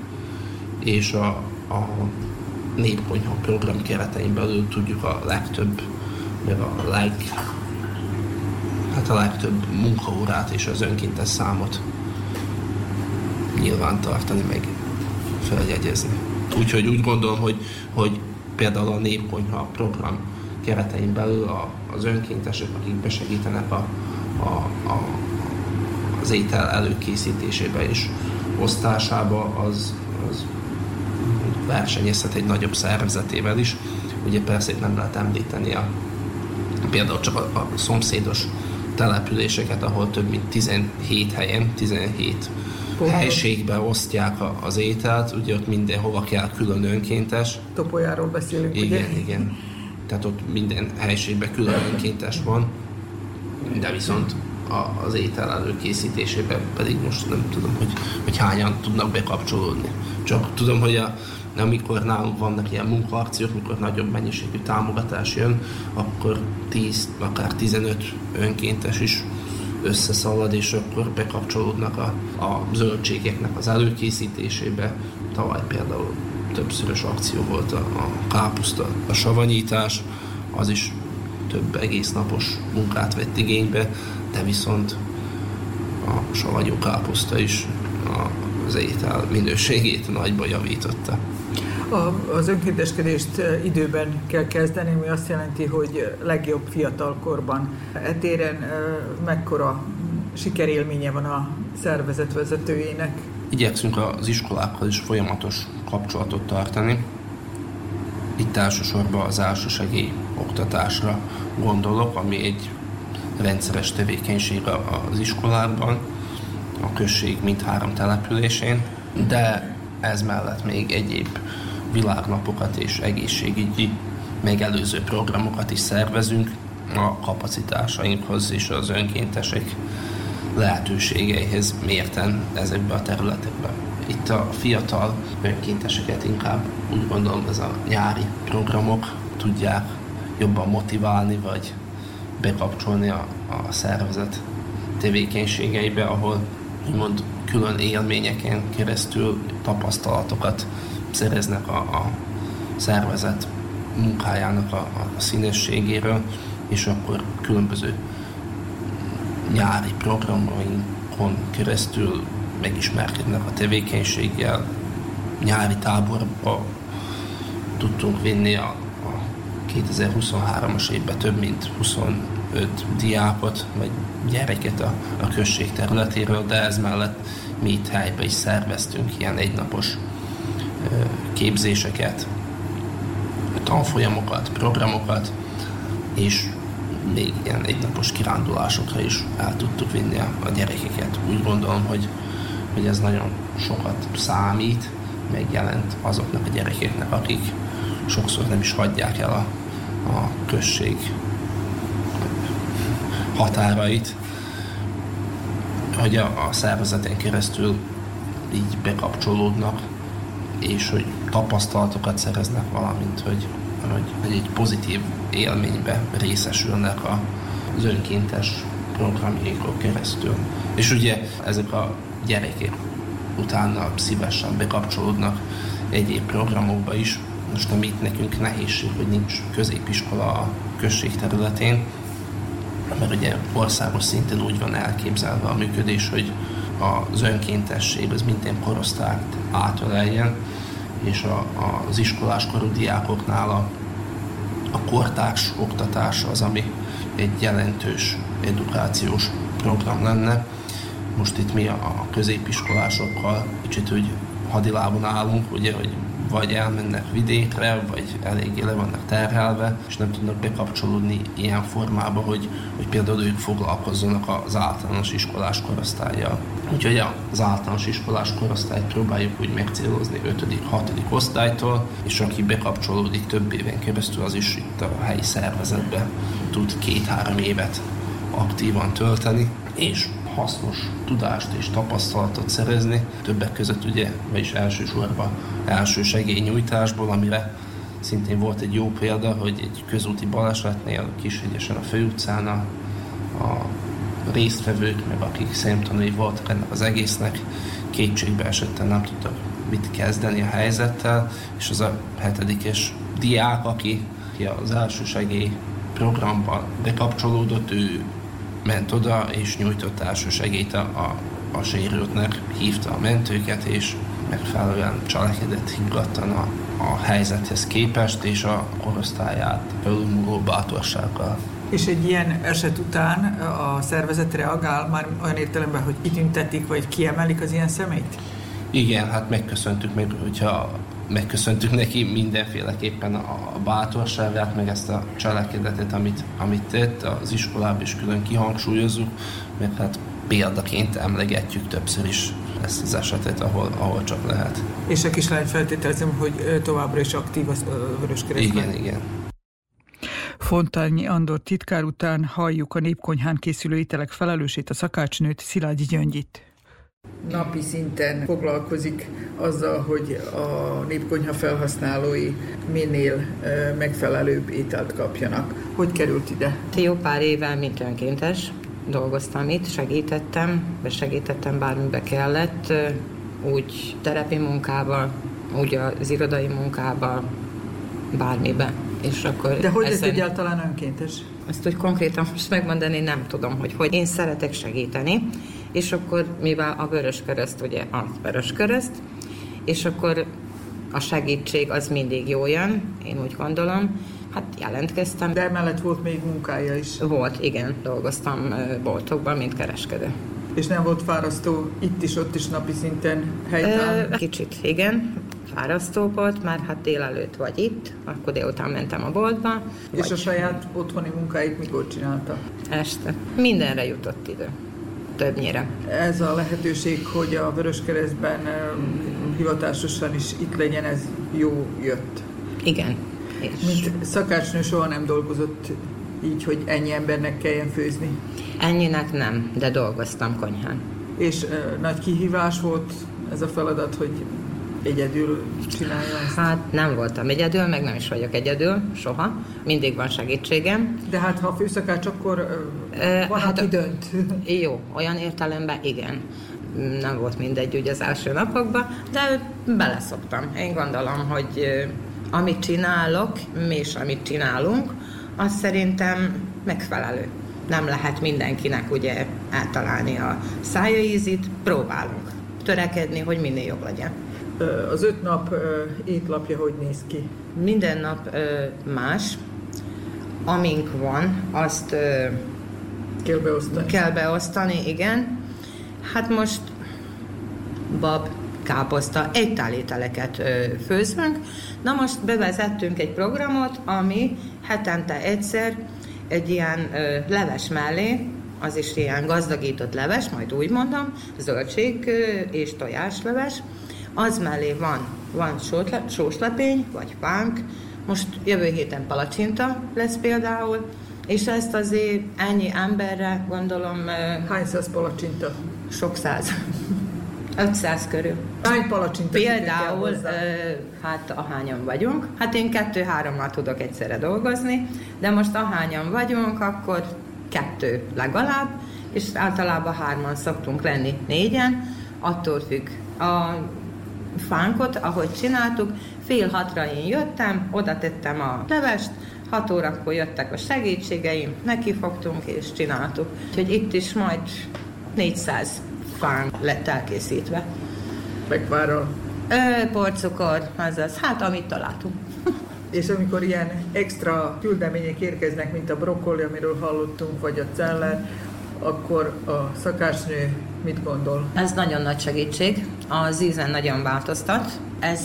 és a, a népkonyha program keretein belül tudjuk a legtöbb, meg a leg, hát a legtöbb munkaórát és az önkéntes számot nyilván tartani, meg feljegyezni. Úgyhogy úgy gondolom, hogy, hogy például a népkonyha program keretein belül a, az önkéntesek, akik besegítenek a, a, a, az étel előkészítésébe és osztásába, az, az versenyezhet egy nagyobb szervezetével is. Ugye persze nem lehet említeni a, például csak a, a szomszédos településeket, ahol több mint 17 helyen, 17 helységbe osztják az ételt, ugye ott mindenhova kell külön önkéntes. Topolyáról beszélünk, igen, ugye? Igen, igen. Tehát ott minden helységben külön önkéntes van, de viszont az étel előkészítésében pedig most nem tudom, hogy, hogy hányan tudnak bekapcsolódni. Csak tudom, hogy a, amikor nálunk vannak ilyen munkaakciók, mikor nagyobb mennyiségű támogatás jön, akkor 10, akár 15 önkéntes is összeszalad, és akkor bekapcsolódnak a, a zöldségeknek az előkészítésébe. Tavaly például többszörös akció volt a, a kápuszta, a savanyítás, az is több egész napos munkát vett igénybe, de viszont a savanyú káposzta is az étel minőségét nagyba javította. A, az önkénteskedést időben kell kezdeni, ami azt jelenti, hogy legjobb fiatalkorban. Etéren mekkora sikerélménye van a szervezet vezetőjének? Igyekszünk az iskolákkal is folyamatos kapcsolatot tartani. Itt elsősorban az elsősegély oktatásra gondolok, ami egy rendszeres tevékenység az iskolában, a község mindhárom településén, de ez mellett még egyéb világnapokat és egészségügyi megelőző programokat is szervezünk a kapacitásainkhoz és az önkéntesek lehetőségeihez mérten ezekbe a területekbe. Itt a fiatal önkénteseket inkább úgy gondolom ez a nyári programok tudják jobban motiválni, vagy bekapcsolni a, a szervezet tevékenységeibe, ahol úgymond külön élményeken keresztül tapasztalatokat szereznek a, a szervezet munkájának a, a színességéről, és akkor különböző nyári programainkon keresztül megismerkednek a tevékenységgel. Nyári táborba tudtunk vinni a, a 2023-as évben több mint 25 diákot, vagy gyereket a, a község területéről, de ez mellett mi itt helyben is szerveztünk ilyen egynapos képzéseket, tanfolyamokat, programokat, és még ilyen egynapos kirándulásokra is el tudtuk vinni a, gyerekeket. Úgy gondolom, hogy, hogy ez nagyon sokat számít, megjelent azoknak a gyerekeknek, akik sokszor nem is hagyják el a, a község határait, hogy a, a szervezeten keresztül így bekapcsolódnak, és hogy tapasztalatokat szereznek, valamint hogy, hogy, hogy egy pozitív élménybe részesülnek a, az önkéntes programjaikon keresztül. És ugye ezek a gyerekek utána szívesen bekapcsolódnak egyéb programokba is. Most ami itt nekünk nehézség, hogy nincs középiskola a község területén, mert ugye országos szinten úgy van elképzelve a működés, hogy az önkéntesség az minden korosztályt átöleljen, és a, az iskoláskorú diákoknál a, a kortárs oktatás az, ami egy jelentős edukációs program lenne. Most itt mi a középiskolásokkal kicsit úgy hadilában állunk, ugye, hogy vagy elmennek vidékre, vagy eléggé le vannak terhelve, és nem tudnak bekapcsolódni ilyen formába, hogy, hogy például ők foglalkozzanak az általános iskolás korosztályjal. Úgyhogy az általános iskolás korosztályt próbáljuk úgy megcélozni 5.-6. osztálytól, és aki bekapcsolódik több éven keresztül, az is itt a helyi szervezetbe tud két-három évet aktívan tölteni, és hasznos tudást és tapasztalatot szerezni, többek között ugye, vagyis elsősorban első segélynyújtásból, amire szintén volt egy jó példa, hogy egy közúti balesetnél Kishegyesen a főutcán a, résztvevők, meg akik szemtanúi voltak ennek az egésznek, kétségbe esetten nem tudtak mit kezdeni a helyzettel, és az a hetedikes diák, aki az első segély programban bekapcsolódott, ő ment oda és nyújtott első segélyt a, a, a sérültnek, hívta a mentőket, és megfelelően cselekedett higgadtan a, a helyzethez képest, és a korosztályát felülmúló bátorsággal. És egy ilyen eset után a szervezet reagál már olyan értelemben, hogy kitüntetik, vagy kiemelik az ilyen szemét? Igen, hát megköszöntük meg, hogyha megköszöntük neki mindenféleképpen a bátorságát, meg ezt a cselekedetet, amit, amit tett. Az iskolában is külön kihangsúlyozzuk, mert hát példaként emlegetjük többször is ezt az esetet, ahol, ahol csak lehet. És a kislány feltételezem, hogy továbbra is aktív a Vöröskeresztben. Igen, igen. Fontányi Andor titkár után halljuk a népkonyhán készülő ételek felelősét, a szakácsnőt Szilágyi Gyöngyit napi szinten foglalkozik azzal, hogy a népkonyha felhasználói minél megfelelőbb ételt kapjanak. Hogy került ide? Jó pár éve, mint önkéntes, dolgoztam itt, segítettem, segítettem bármibe kellett, úgy terepi munkával, úgy az irodai munkával, bármibe. És akkor De hogy ez egyáltalán önkéntes? Ezt úgy konkrétan most megmondani nem tudom, hogy hogy. Én szeretek segíteni, és akkor mivel a vörös kereszt, ugye a vörös kereszt, és akkor a segítség az mindig jó jön, én úgy gondolom. Hát jelentkeztem. De emellett volt még munkája is. Volt, igen. Dolgoztam boltokban, mint kereskedő. És nem volt fárasztó itt is, ott is napi szinten helytállni? Kicsit, igen. Fárasztó volt, mert hát délelőtt vagy itt, akkor délután mentem a boltba. És vagy... a saját otthoni munkáit mikor csinálta? Este. Mindenre jutott idő többnyire. Ez a lehetőség, hogy a Vöröskeresztben hivatásosan is itt legyen, ez jó jött. Igen. És... Mint szakácsnő soha nem dolgozott így, hogy ennyi embernek kelljen főzni? Ennyinek nem, de dolgoztam konyhán. És uh, nagy kihívás volt ez a feladat, hogy egyedül csinálja ezt? Hát nem voltam egyedül, meg nem is vagyok egyedül, soha. Mindig van segítségem. De hát ha a főszakács, akkor uh, van, hát, aki dönt. Jó, olyan értelemben igen. Nem volt mindegy ugye az első napokban, de beleszoktam. Én gondolom, hogy amit csinálok, és amit csinálunk, az szerintem megfelelő. Nem lehet mindenkinek ugye eltalálni a szájaízit, próbálunk törekedni, hogy minél jobb legyen. Az öt nap étlapja hogy néz ki? Minden nap más. Amink van, azt kell beosztani. Kell beosztani, igen. Hát most bab, káposzta, egy tálételeket főzünk. Na most bevezettünk egy programot, ami hetente egyszer egy ilyen ö, leves mellé, az is ilyen gazdagított leves, majd úgy mondom, zöldség ö, és tojásleves, az mellé van, van sóslepény, vagy pánk, most jövő héten palacsinta lesz például, és ezt azért ennyi emberre gondolom... Hány száz palacsinta? Sok száz. 500 körül. Hány palacsinta? Például, hát ahányan vagyunk. Hát én kettő-hárommal tudok egyszerre dolgozni, de most ahányan vagyunk, akkor kettő legalább, és általában hárman szoktunk lenni négyen, attól függ. A fánkot, ahogy csináltuk, fél hatra én jöttem, oda tettem a levest, hat órakor jöttek a segítségeim, nekifogtunk és csináltuk. Úgyhogy itt is majd 400 fán lett elkészítve. Megvárral? porcukor, azaz, hát amit találtunk. És amikor ilyen extra küldemények érkeznek, mint a brokkoli, amiről hallottunk, vagy a celler, akkor a szakácsnő mit gondol? Ez nagyon nagy segítség. Az ízen nagyon változtat. Ez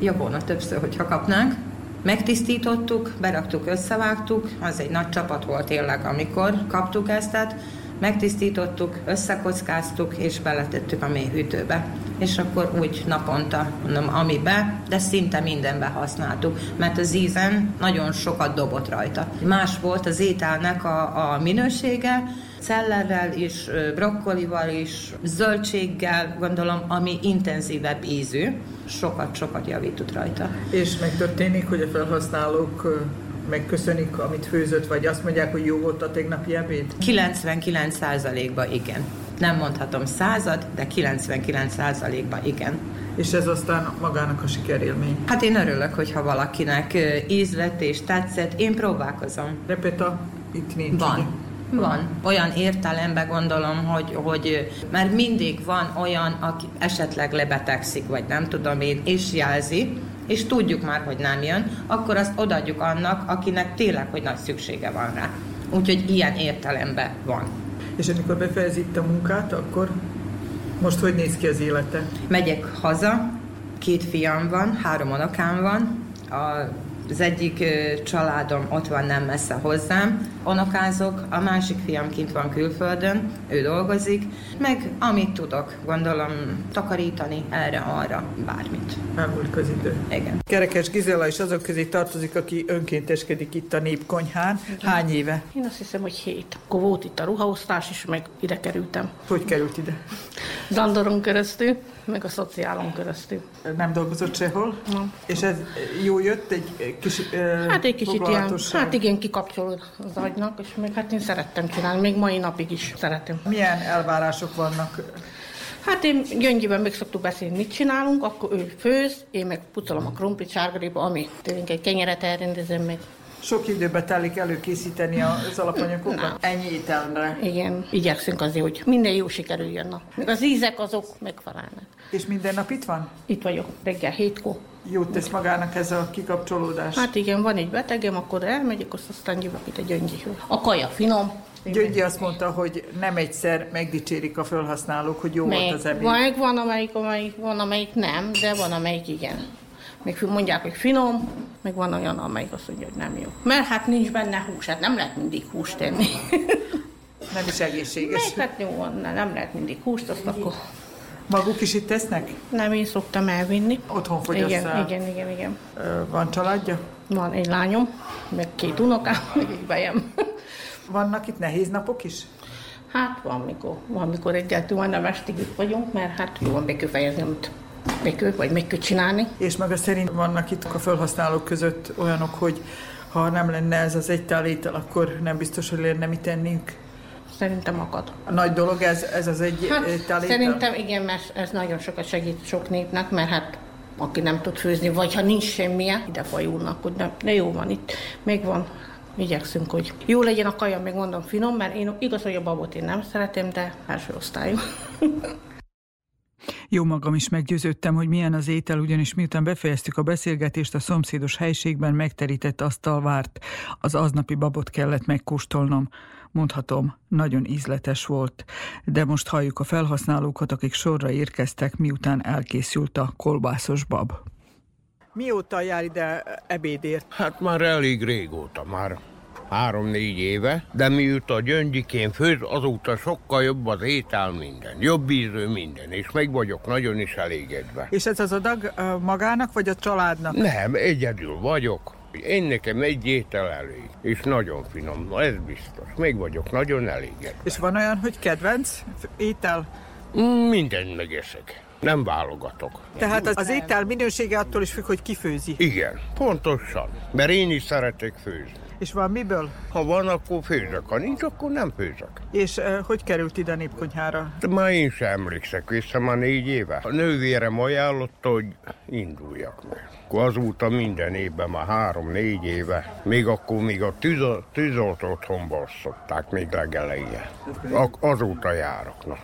jobb volna többször, hogyha kapnánk. Megtisztítottuk, beraktuk, összevágtuk, az egy nagy csapat volt tényleg, amikor kaptuk ezt, tehát megtisztítottuk, összekockáztuk, és beletettük a mélyhűtőbe. És akkor úgy naponta, mondom, amibe, de szinte mindenbe használtuk, mert az ízen nagyon sokat dobott rajta. Más volt az ételnek a, a minősége, cellerrel is, brokkolival is, zöldséggel, gondolom, ami intenzívebb ízű, sokat-sokat javított rajta. És megtörténik, hogy a felhasználók megköszönik, amit főzött, vagy azt mondják, hogy jó volt a tegnapi ebéd? 99%-ban igen. Nem mondhatom század, de 99%-ban igen. És ez aztán magának a sikerélmény. Hát én örülök, hogyha valakinek ízlett és tetszett. Én próbálkozom. Repeta itt nincs. Van. Van. Olyan értelemben gondolom, hogy, hogy mert mindig van olyan, aki esetleg lebetegszik, vagy nem tudom én, és jelzi, és tudjuk már, hogy nem jön, akkor azt odaadjuk annak, akinek tényleg, hogy nagy szüksége van rá. Úgyhogy ilyen értelemben van. És amikor befejezi itt a munkát, akkor most hogy néz ki az élete? Megyek haza, két fiam van, három unokám van, a Az egyik családom ott van nem messze hozzám, onokázok, a másik fiam kint van külföldön, ő dolgozik, meg amit tudok, gondolom takarítani erre-arra, bármit. Elmúlt az idő. Igen. Kerekes Gizela is azok közé tartozik, aki önkénteskedik itt a Népkonyhán. Hány éve? Én azt hiszem, hogy hét. Akkor volt itt a ruhaosztás, és meg ide kerültem. Hogy került ide? Zandoron keresztül, meg a szociálon keresztül. Nem dolgozott sehol? Nem. És ez jó jött, egy kis Hát egy kicsit ilyen, hát igen, kikapcsol az agynak, és még hát én szerettem csinálni, még mai napig is szeretem. Milyen elvárások vannak? Hát én Gyöngyiben meg szoktuk beszélni, mit csinálunk, akkor ő főz, én meg pucolom a krumplit sárgaréba, ami tényleg egy kenyeret elrendezem meg. Sok időbe telik előkészíteni az alapanyagokat? Na. Ennyi ételre? Igen, igyekszünk azért, hogy minden jó sikerüljön. Na. Meg az ízek azok megfelelnek. És minden nap itt van? Itt vagyok, reggel hétkor. Jót tesz magának ez a kikapcsolódás? Hát igen, van egy betegem, akkor elmegyek, azt aztán jövök itt a gyöngyihoz. A kaja finom, Gyöngyi azt mondta, hogy nem egyszer megdicsérik a felhasználók, hogy jó meg, volt az ebéd. Van, van, amelyik, amelyik, van, amelyik nem, de van, amelyik igen. Még mondják, hogy finom, meg van olyan, amelyik azt mondja, hogy nem jó. Mert hát nincs benne hús, hát nem lehet mindig húst tenni. Nem is egészséges. Meg hát jó van, nem lehet mindig húst, azt akkor... Maguk is itt tesznek? Nem, én szoktam elvinni. Otthon fogyasszál? Igen, igen, igen, igen. Van családja? Van egy lányom, meg két unokám, meg egy bejem. Vannak itt nehéz napok is? Hát van, mikor, van, mikor reggeltől van, nem estig itt vagyunk, mert hát jó van bekőfejezni, amit bekő, vagy meg kell csinálni. És meg a szerint vannak itt a felhasználók között olyanok, hogy ha nem lenne ez az egy étel, akkor nem biztos, hogy lenne mit tennünk. Szerintem akad. A nagy dolog ez, ez az egy hát, tálétel? Szerintem igen, mert ez nagyon sokat segít sok népnek, mert hát aki nem tud főzni, vagy ha nincs semmilyen, ide fajulnak, hogy de, de jó van itt, még van igyekszünk, hogy jó legyen a kaja, még mondom finom, mert én igaz, hogy a babot én nem szeretem, de első osztályú. Jó magam is meggyőződtem, hogy milyen az étel, ugyanis miután befejeztük a beszélgetést, a szomszédos helységben megterített asztal várt. Az aznapi babot kellett megkóstolnom. Mondhatom, nagyon ízletes volt. De most halljuk a felhasználókat, akik sorra érkeztek, miután elkészült a kolbászos bab. Mióta jár ide ebédért? Hát már elég régóta, már három-négy éve, de mióta a gyöngyikén főz, azóta sokkal jobb az étel minden, jobb ízű minden, és meg vagyok nagyon is elégedve. És ez az adag magának, vagy a családnak? Nem, egyedül vagyok. Én nekem egy étel elég, és nagyon finom, na ez biztos. Még vagyok nagyon elégedve. És van olyan, hogy kedvenc étel? Mm, mindent megeszek. Nem válogatok. Tehát az, az étel minősége attól is függ, hogy kifőzi. Igen, pontosan. Mert én is szeretek főzni. És van miből? Ha van, akkor főzök, ha nincs, akkor nem főzök. És uh, hogy került ide a népkonyhára? Már én sem emlékszek vissza, már négy éve. A nővérem ajánlotta, hogy induljak meg. Akkor azóta minden évben, már három-négy éve, még akkor még a tűz, tűzolt otthonban szokták még legelején. Azóta járok, na.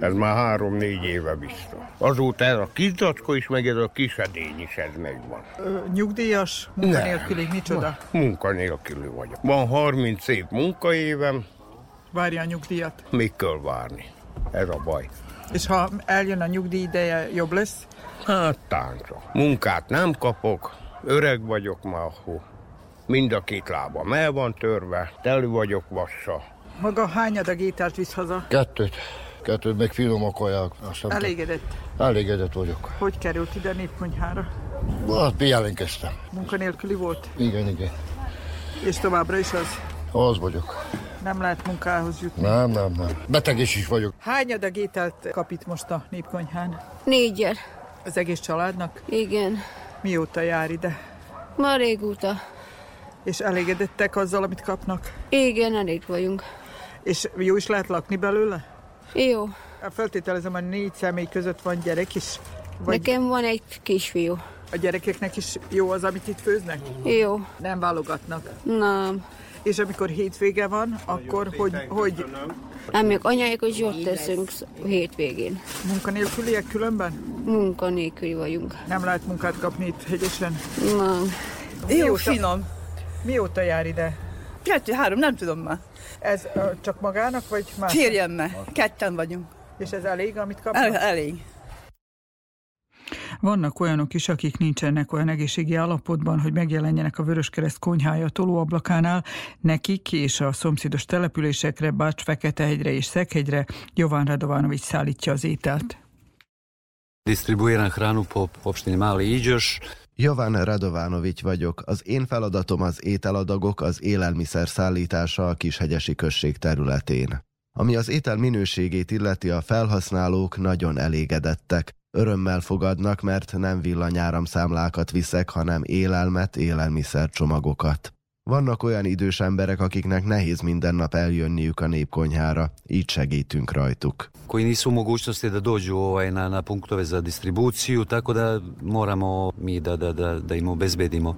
Ez már három-négy éve biztos. Azóta ez a kis zacskó is, meg ez a kis edény is, ez megvan. Ö, nyugdíjas, munkanélküli, micsoda? Munkanélküli vagyok. Van 30 év munkaévem. Várja a nyugdíjat? Még kell várni. Ez a baj. És ha eljön a nyugdíj ideje, jobb lesz? Hát tánca. Munkát nem kapok, öreg vagyok már, hú. Mind a két lábam el van törve, teli vagyok vassa. Maga hány adag ételt visz haza? Kettőt. Kettőt, meg finom a kaják. Aztán Elégedett? Elégedett vagyok. Hogy került ide a népkonyhára? Hát jelentkeztem. Munkanélküli volt? Igen, igen. És továbbra is az? Az vagyok. Nem lehet munkához jutni? Nem, nem, nem. Beteges is vagyok. Hány adag ételt kap itt most a népkonyhán? Négyer. Az egész családnak? Igen. Mióta jár ide? Már régóta. És elégedettek azzal, amit kapnak? Igen, elég vagyunk. És jó is lehet lakni belőle? Jó. Feltételezem, hogy négy személy között van gyerek is? Vagy... Nekem van egy kisfiú. A gyerekeknek is jó az, amit itt főznek? Jó. Nem válogatnak? Nem. És amikor hétvége van, akkor hogy... hogy... Amíg anyáik is ott teszünk hétvégén. Munkanélküliek különben? Munkanélküli vagyunk. Nem lehet munkát kapni itt hegyesen? Nem. Jó, Mióta, finom. Mióta jár ide? Kettő, három, nem tudom már. Ez uh, csak magának, vagy más? Férjemmel, ketten vagyunk. És ez elég, amit kapnak? El, elég. Vannak olyanok is, akik nincsenek olyan egészségi állapotban, hogy megjelenjenek a Vöröskereszt konyhája tolóablakánál. Nekik és a szomszédos településekre, Bács, Feketehegyre és Szekhegyre Jován Radovanovics szállítja az ételt. Distribuiram hranu po opštini Mali Iđoš. Jovan Radovánovics vagyok. Az én feladatom az ételadagok, az élelmiszer szállítása a Kishegyesi község területén. Ami az étel minőségét illeti, a felhasználók nagyon elégedettek. Örömmel fogadnak, mert nem villanyáramszámlákat viszek, hanem élelmet, élelmiszercsomagokat. Vannak olyan idős emberek, akiknek nehéz minden nap eljönniük a népkonyhára, így segítünk rajtuk. koji nisu mogućnosti da dođu ovaj, na, na punktove za distribuciju, tako da moramo mi da, da, da, da im obezbedimo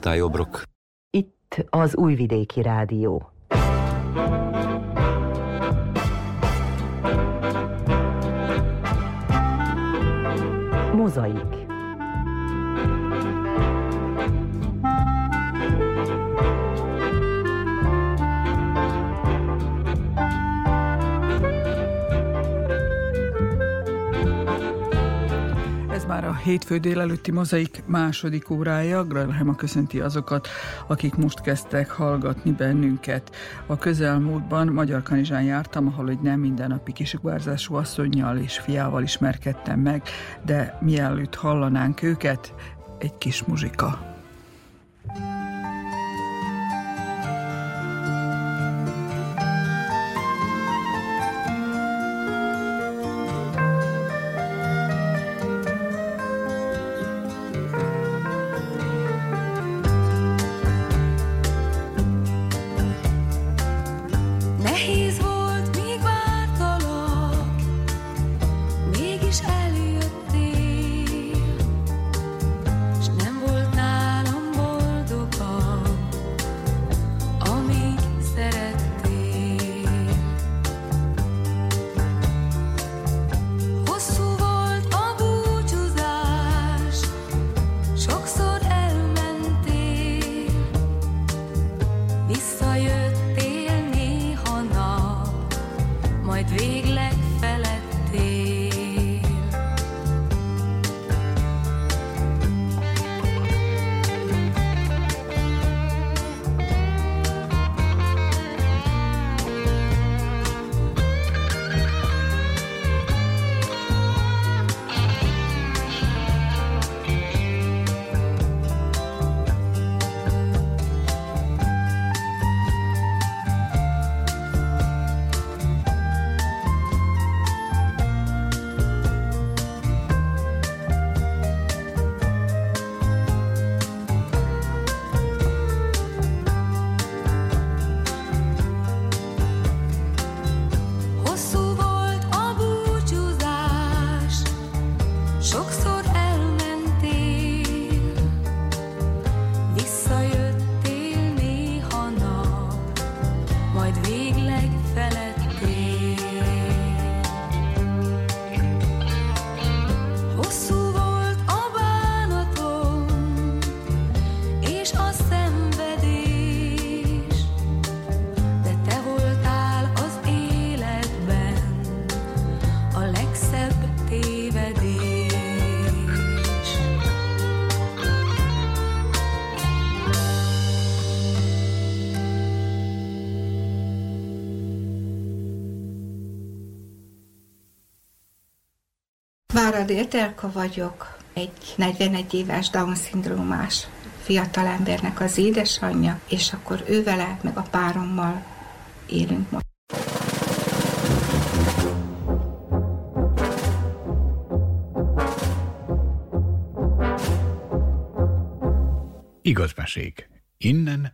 taj obrok. Itt az Újvidéki Rádió. Mozaik. Már a hétfő délelőtti mozaik második órája. Grajlhema köszönti azokat, akik most kezdtek hallgatni bennünket. A közelmúltban Magyar Kanizsán jártam, ahol egy nem mindennapi kisugvárzású asszonynal és fiával ismerkedtem meg, de mielőtt hallanánk őket, egy kis muzsika. Nehéz Váradi Etelka vagyok, egy 41 éves Down-szindrómás fiatalembernek az édesanyja, és akkor ő vele, meg a párommal élünk most. Igaz. Innen,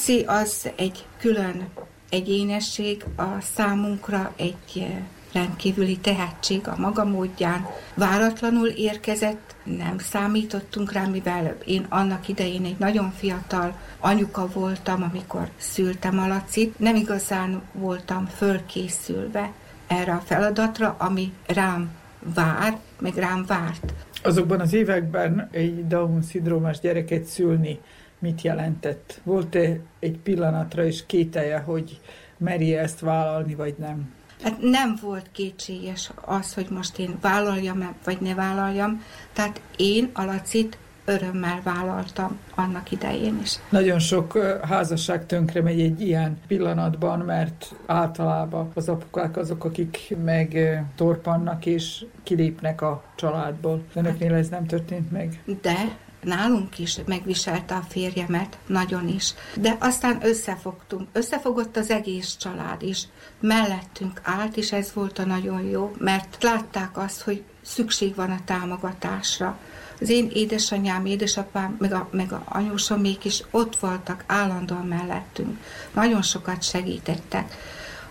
Laci az egy külön egyénesség, a számunkra egy eh, rendkívüli tehetség a maga módján. Váratlanul érkezett, nem számítottunk rá, mivel én annak idején egy nagyon fiatal anyuka voltam, amikor szültem a Lacit. Nem igazán voltam fölkészülve erre a feladatra, ami rám vár, meg rám várt. Azokban az években egy Down-szindrómás gyereket szülni mit jelentett? Volt-e egy pillanatra is kételje, hogy meri ezt vállalni, vagy nem? Hát nem volt kétséges az, hogy most én vállaljam vagy ne vállaljam. Tehát én a Lacit örömmel vállaltam annak idején is. Nagyon sok házasság tönkre megy egy ilyen pillanatban, mert általában az apukák azok, akik meg torpannak és kilépnek a családból. Önöknél ez nem történt meg? De nálunk is megviselte a férjemet, nagyon is. De aztán összefogtunk, összefogott az egész család is. Mellettünk állt, és ez volt a nagyon jó, mert látták azt, hogy szükség van a támogatásra. Az én édesanyám, édesapám, meg a, meg a anyósomék is ott voltak állandóan mellettünk. Nagyon sokat segítettek,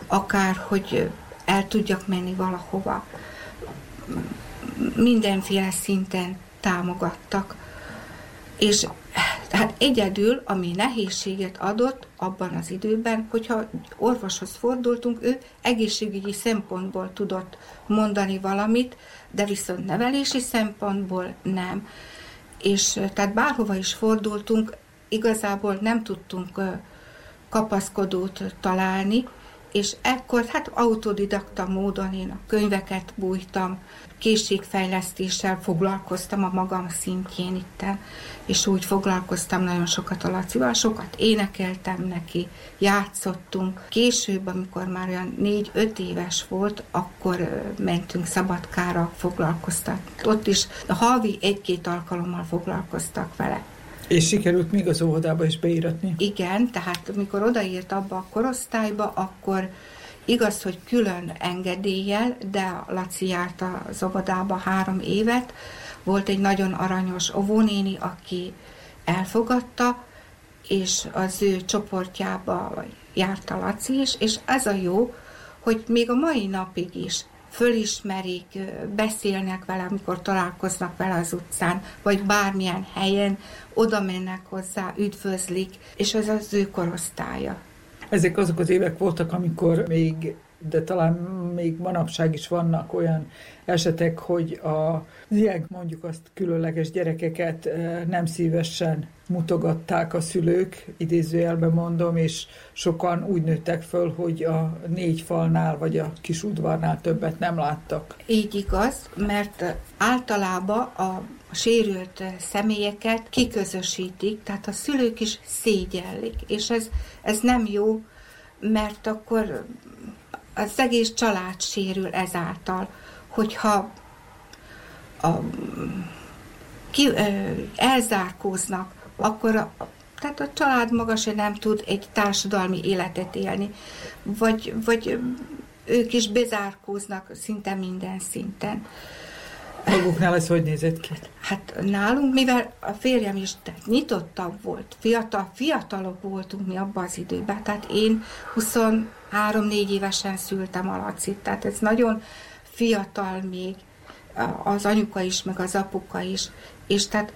akár, hogy el tudjak menni valahova. Mindenféle szinten támogattak. És tehát egyedül, ami nehézséget adott abban az időben, hogyha orvoshoz fordultunk, ő egészségügyi szempontból tudott mondani valamit, de viszont nevelési szempontból nem. És tehát bárhova is fordultunk, igazából nem tudtunk kapaszkodót találni, és ekkor hát autodidakta módon én a könyveket bújtam, készségfejlesztéssel foglalkoztam a magam szintjén itten, és úgy foglalkoztam nagyon sokat a Lacival, sokat énekeltem neki, játszottunk. Később, amikor már olyan négy-öt éves volt, akkor mentünk Szabadkára foglalkoztak. Ott is a havi egy-két alkalommal foglalkoztak vele. És sikerült még az óvodába is beíratni? Igen, tehát amikor odaírt abba a korosztályba, akkor igaz, hogy külön engedéllyel, de Laci járt az óvodába három évet, volt egy nagyon aranyos óvónéni, aki elfogadta, és az ő csoportjába járt a Laci is, és ez a jó, hogy még a mai napig is fölismerik, beszélnek vele, amikor találkoznak vele az utcán, vagy bármilyen helyen, oda mennek hozzá, üdvözlik, és ez az ő korosztálya. Ezek azok az évek voltak, amikor még de talán még manapság is vannak olyan esetek, hogy a ilyen mondjuk azt különleges gyerekeket nem szívesen mutogatták a szülők, idézőjelben mondom, és sokan úgy nőttek föl, hogy a négy falnál vagy a kis udvarnál többet nem láttak. Így igaz, mert általában a sérült személyeket kiközösítik, tehát a szülők is szégyellik, és ez, ez nem jó, mert akkor az egész család sérül ezáltal, hogyha a, ki, elzárkóznak, akkor a, tehát a család maga se nem tud egy társadalmi életet élni, vagy, vagy ők is bezárkóznak szinte minden szinten. Maguknál ez hogy nézett ki? Hát nálunk, mivel a férjem is tehát nyitottabb volt, fiatal, fiatalok voltunk mi abban az időben, tehát én 23-4 évesen szültem a Lacit, tehát ez nagyon fiatal még, az anyuka is, meg az apuka is, és tehát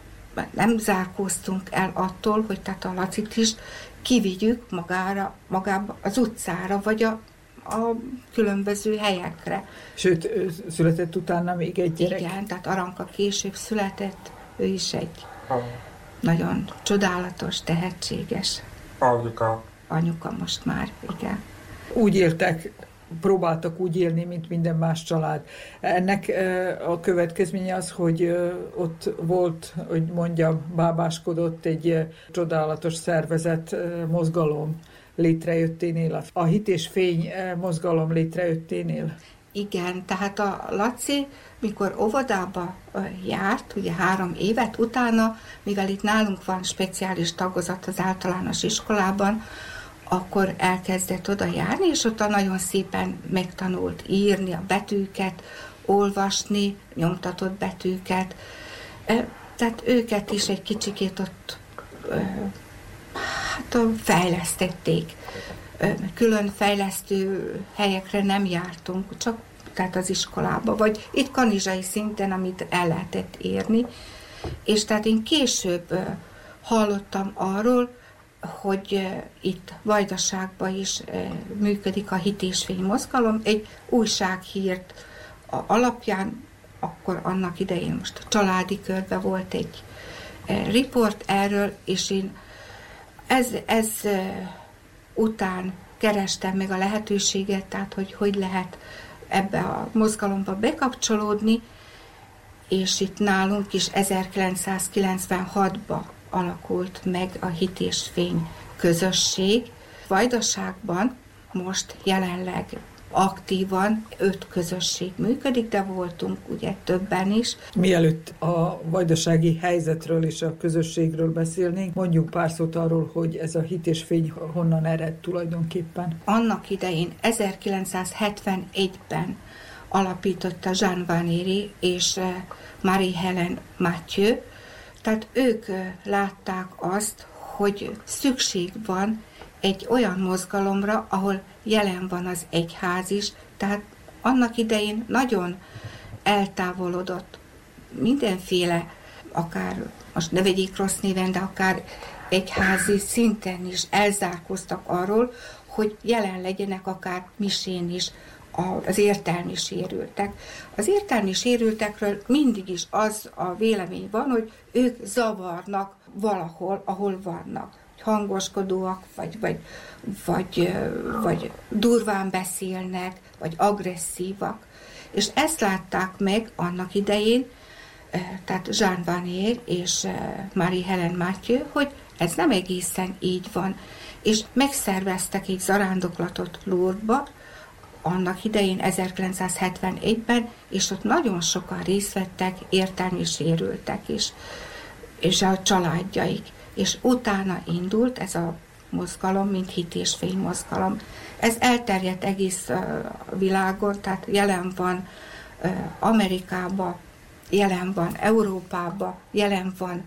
nem zárkóztunk el attól, hogy tehát a Lacit is kivigyük magára, magába az utcára, vagy a a különböző helyekre. Sőt, született utána még egy gyerek? Igen, tehát Aranka később született, ő is egy nagyon csodálatos, tehetséges anyuka. Anyuka most már, igen. Úgy éltek, próbáltak úgy élni, mint minden más család. Ennek a következménye az, hogy ott volt, hogy mondjam, bábáskodott egy csodálatos szervezet, mozgalom, létrejötténél, a hit és fény eh, mozgalom létrejötténél? Igen, tehát a Laci, mikor óvodába járt, ugye három évet utána, mivel itt nálunk van speciális tagozat az általános iskolában, akkor elkezdett oda járni, és ott nagyon szépen megtanult írni a betűket, olvasni, nyomtatott betűket. Tehát őket is egy kicsikét ott hát fejlesztették. Külön fejlesztő helyekre nem jártunk, csak tehát az iskolába, vagy itt kanizsai szinten, amit el lehetett érni. És tehát én később hallottam arról, hogy itt Vajdaságban is működik a hit és fény mozgalom, egy újsághírt alapján akkor annak idején most a családi körbe volt egy riport erről, és én ez, ez után kerestem meg a lehetőséget, tehát hogy hogy lehet ebbe a mozgalomba bekapcsolódni, és itt nálunk is 1996-ban alakult meg a Hit és Fény közösség. Vajdaságban most jelenleg aktívan öt közösség működik, de voltunk ugye többen is. Mielőtt a vajdasági helyzetről és a közösségről beszélnénk, mondjuk pár szót arról, hogy ez a hit és fény honnan ered tulajdonképpen. Annak idején 1971-ben alapította Jean Vanéri és eh, Marie Helen Mathieu, tehát ők eh, látták azt, hogy szükség van egy olyan mozgalomra, ahol jelen van az egyház is, tehát annak idején nagyon eltávolodott mindenféle, akár most ne vegyék rossz néven, de akár egyházi szinten is elzárkoztak arról, hogy jelen legyenek akár misén is az értelmi sérültek. Az értelmi sérültekről mindig is az a vélemény van, hogy ők zavarnak valahol, ahol vannak hangoskodóak, vagy, vagy, vagy, vagy durván beszélnek, vagy agresszívak. És ezt látták meg annak idején, tehát Jean Vanier és Marie Helen Mathieu, hogy ez nem egészen így van. És megszerveztek egy zarándoklatot Lourdesba, annak idején 1971-ben, és ott nagyon sokan részt vettek értelmi sérültek is, és a családjaik és utána indult ez a mozgalom, mint hit és fény mozgalom. Ez elterjedt egész világon, tehát jelen van Amerikába, jelen van Európába, jelen van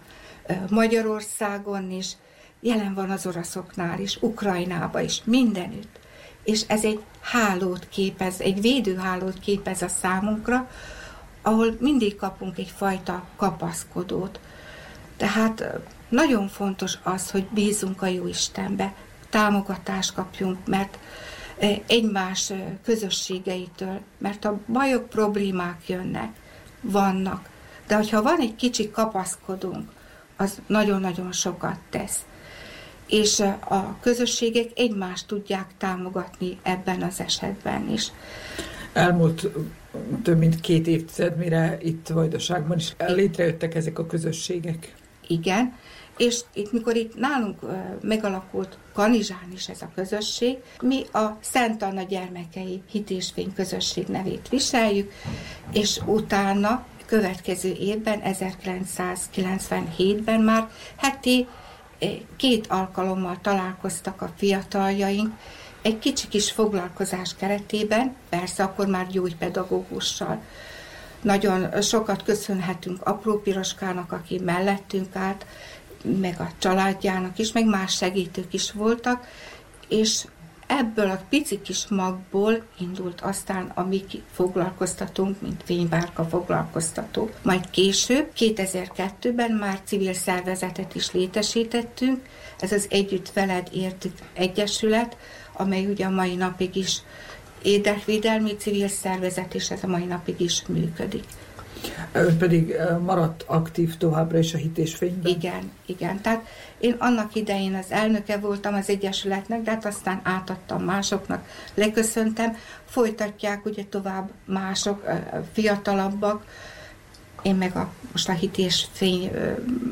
Magyarországon is, jelen van az oroszoknál is, Ukrajnába is, mindenütt. És ez egy hálót képez, egy védőhálót képez a számunkra, ahol mindig kapunk egyfajta kapaszkodót. Tehát nagyon fontos az, hogy bízunk a jó Istenbe, támogatást kapjunk, mert eh, egymás eh, közösségeitől, mert a bajok, problémák jönnek, vannak. De hogyha van egy kicsi kapaszkodunk, az nagyon-nagyon sokat tesz. És eh, a közösségek egymást tudják támogatni ebben az esetben is. Elmúlt több mint két évtized, mire itt Vajdaságban is létrejöttek ezek a közösségek. Igen, és itt, mikor itt nálunk megalakult Kanizsán is ez a közösség, mi a Szent Anna gyermekei hitésfény közösség nevét viseljük, és utána következő évben, 1997-ben már heti két alkalommal találkoztak a fiataljaink, egy kicsi kis foglalkozás keretében, persze akkor már gyógypedagógussal. Nagyon sokat köszönhetünk apró piroskának, aki mellettünk állt, meg a családjának is, meg más segítők is voltak, és ebből a pici kis magból indult aztán a mi foglalkoztatónk, mint fénybárka foglalkoztató. Majd később, 2002-ben már civil szervezetet is létesítettünk, ez az Együtt Veled Értük Egyesület, amely ugye a mai napig is érdekvédelmi civil szervezet, és ez a mai napig is működik. Ön pedig maradt aktív továbbra is a hitésfényben? Igen, igen. Tehát én annak idején az elnöke voltam az Egyesületnek, de hát aztán átadtam másoknak, leköszöntem, folytatják ugye tovább mások, fiatalabbak, én meg a, most a hités fény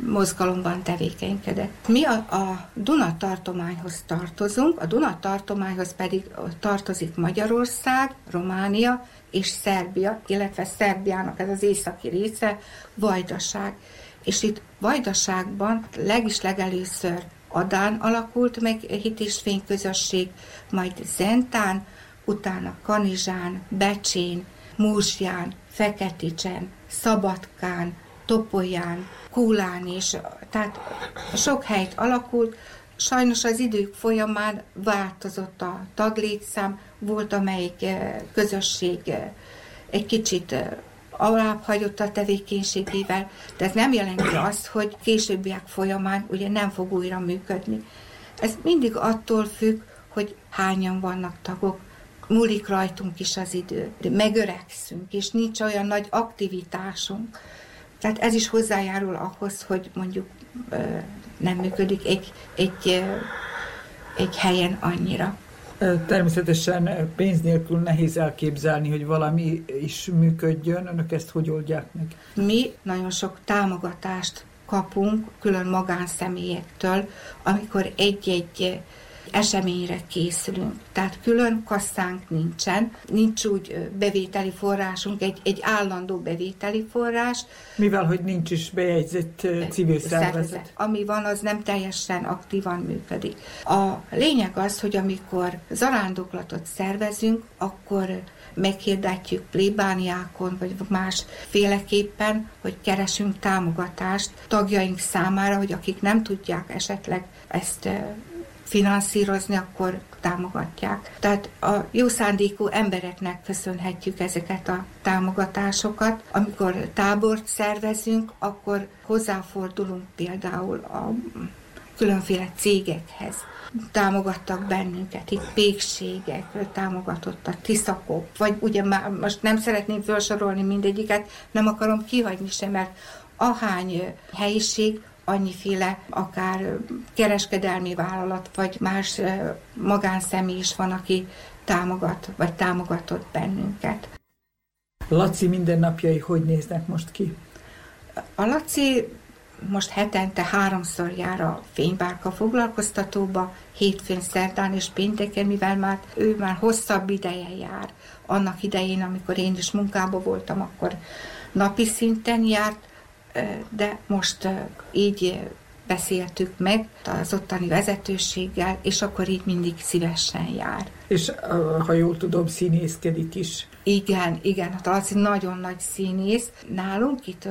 mozgalomban tevékenykedek. Mi a, a Duna tartományhoz tartozunk, a Duna tartományhoz pedig tartozik Magyarország, Románia és Szerbia, illetve Szerbiának ez az északi része, Vajdaság. És itt Vajdaságban legis legelőször Adán alakult meg hit és fényközösség, majd Zentán, utána Kanizsán, Becsén, Múzsján, Feketicsen, Szabadkán, Topolyán, Kúlán is, tehát sok helyt alakult, Sajnos az idők folyamán változott a taglétszám, volt amelyik eh, közösség eh, egy kicsit eh, alább hagyott a tevékenységével, de ez nem jelenti azt, hogy későbbiek folyamán ugye nem fog újra működni. Ez mindig attól függ, hogy hányan vannak tagok, múlik rajtunk is az idő, de megöregszünk, és nincs olyan nagy aktivitásunk. Tehát ez is hozzájárul ahhoz, hogy mondjuk nem működik egy, egy, egy helyen annyira. Természetesen pénz nélkül nehéz elképzelni, hogy valami is működjön. Önök ezt hogy oldják meg? Mi nagyon sok támogatást kapunk külön magánszemélyektől, amikor egy-egy eseményre készülünk. Tehát külön kasszánk nincsen, nincs úgy bevételi forrásunk, egy, egy állandó bevételi forrás. Mivel, hogy nincs is bejegyzett civil szervezet. szervezet. Ami van, az nem teljesen aktívan működik. A lényeg az, hogy amikor zarándoklatot szervezünk, akkor meghirdetjük plébániákon, vagy más féleképpen, hogy keresünk támogatást tagjaink számára, hogy akik nem tudják esetleg ezt finanszírozni, akkor támogatják. Tehát a jó szándékú embereknek köszönhetjük ezeket a támogatásokat. Amikor tábort szervezünk, akkor hozzáfordulunk például a különféle cégekhez. Támogattak bennünket, itt pékségek támogatott a Tiszakop, vagy ugye már most nem szeretném felsorolni mindegyiket, nem akarom kihagyni sem, mert ahány helyiség annyiféle akár kereskedelmi vállalat, vagy más magánszemély is van, aki támogat, vagy támogatott bennünket. Laci mindennapjai hogy néznek most ki? A Laci most hetente háromszor jár a fénybárka foglalkoztatóba, hétfőn, szerdán és pénteken, mivel már ő már hosszabb ideje jár. Annak idején, amikor én is munkába voltam, akkor napi szinten járt, de most így beszéltük meg az ottani vezetőséggel, és akkor így mindig szívesen jár. És ha jól tudom, színészkedik is. Igen, igen, hát az nagyon nagy színész. Nálunk itt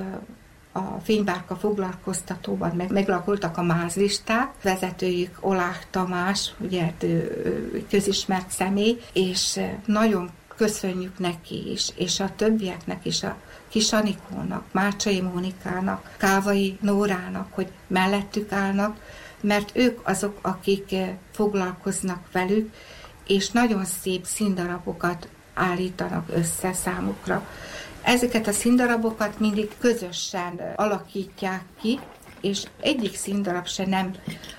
a fénybárka foglalkoztatóban meg, meglakoltak a mázlisták, vezetőjük Olák Tamás, ugye hát ő közismert személy, és nagyon köszönjük neki is, és a többieknek is, a Kis Anikónak, Mácsai Mónikának, Kávai Nórának, hogy mellettük állnak, mert ők azok, akik eh, foglalkoznak velük, és nagyon szép színdarabokat állítanak össze számukra. Ezeket a színdarabokat mindig közösen eh, alakítják ki, és egyik színdarab se nem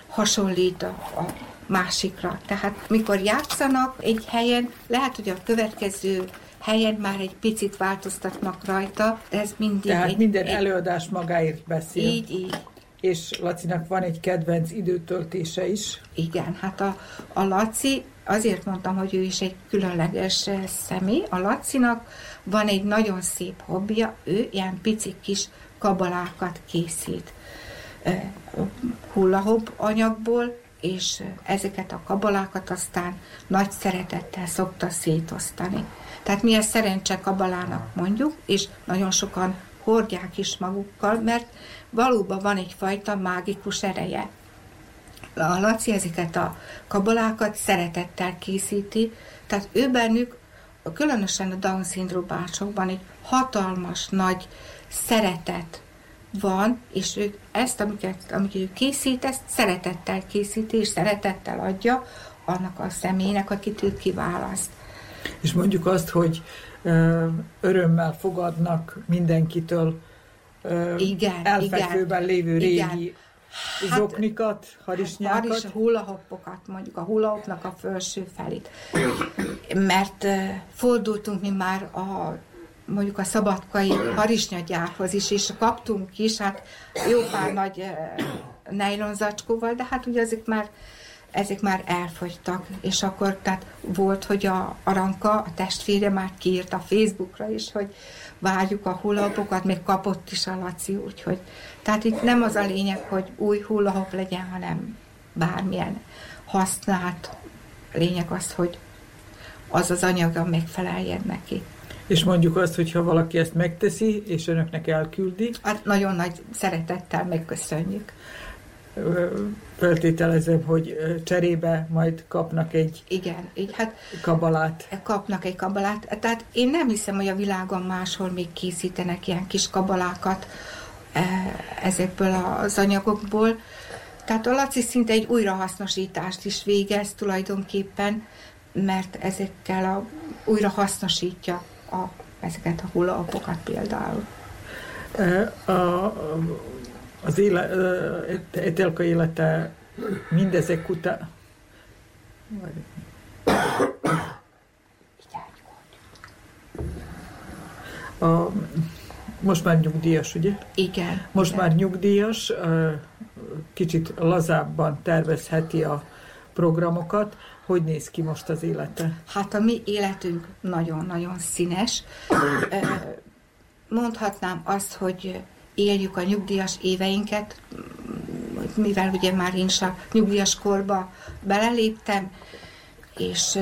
hasonlít a, a másikra. Tehát mikor játszanak egy helyen, lehet, hogy a következő helyen már egy picit változtatnak rajta, de ez mindig... Tehát egy, minden egy... előadás magáért beszél. Így, így. És Lacinak van egy kedvenc időtöltése is. Igen, hát a, a Laci, azért mondtam, hogy ő is egy különleges eh, személy. A Lacinak van egy nagyon szép hobbija, ő ilyen pici kis kabalákat készít. Eh, hullahop anyagból, és eh, ezeket a kabalákat aztán nagy szeretettel szokta szétosztani. Tehát mi ezt szerencse kabalának mondjuk, és nagyon sokan hordják is magukkal, mert valóban van egyfajta mágikus ereje. A Laci ezeket a kabalákat szeretettel készíti, tehát ő bennük, különösen a Down-szindrómásokban egy hatalmas, nagy szeretet van, és ők ezt, amiket, amiket ő készít, ezt szeretettel készíti, és szeretettel adja annak a személynek, akit ő kiválaszt. És mondjuk azt, hogy örömmel fogadnak mindenkitől igen, elfekvőben igen, lévő régi igen. Hát, zoknikat, harisnyákat. Haris, hullahoppokat, mondjuk a hullahopnak a felső felét. Mert uh, fordultunk mi már a mondjuk a szabadkai harisnyagyárhoz is, és kaptunk is, hát jó pár nagy uh, nejlonzacskóval, de hát ugye ezek már ezek már elfogytak, és akkor tehát volt, hogy a Aranka, a testvére már kiírt a Facebookra is, hogy várjuk a hullahopokat, még kapott is a Laci, úgyhogy tehát itt nem az a lényeg, hogy új hullahop legyen, hanem bármilyen használt lényeg az, hogy az az anyaga megfeleljen neki. És mondjuk azt, hogyha valaki ezt megteszi, és önöknek elküldi. Hát nagyon nagy szeretettel megköszönjük feltételezem, hogy cserébe majd kapnak egy Igen, így, hát kabalát. Kapnak egy kabalát. Tehát én nem hiszem, hogy a világon máshol még készítenek ilyen kis kabalákat ezekből az anyagokból. Tehát a Laci szinte egy újrahasznosítást is végez tulajdonképpen, mert ezekkel a, újra hasznosítja a, ezeket a hullahappokat például. A, a, az éle, Etelka élete mindezek után... A, most már nyugdíjas, ugye? Igen. Most igen. már nyugdíjas, kicsit lazábban tervezheti a programokat. Hogy néz ki most az élete? Hát a mi életünk nagyon-nagyon színes. Mondhatnám azt, hogy éljük a nyugdíjas éveinket, mivel ugye már én is a nyugdíjas korba beleléptem, és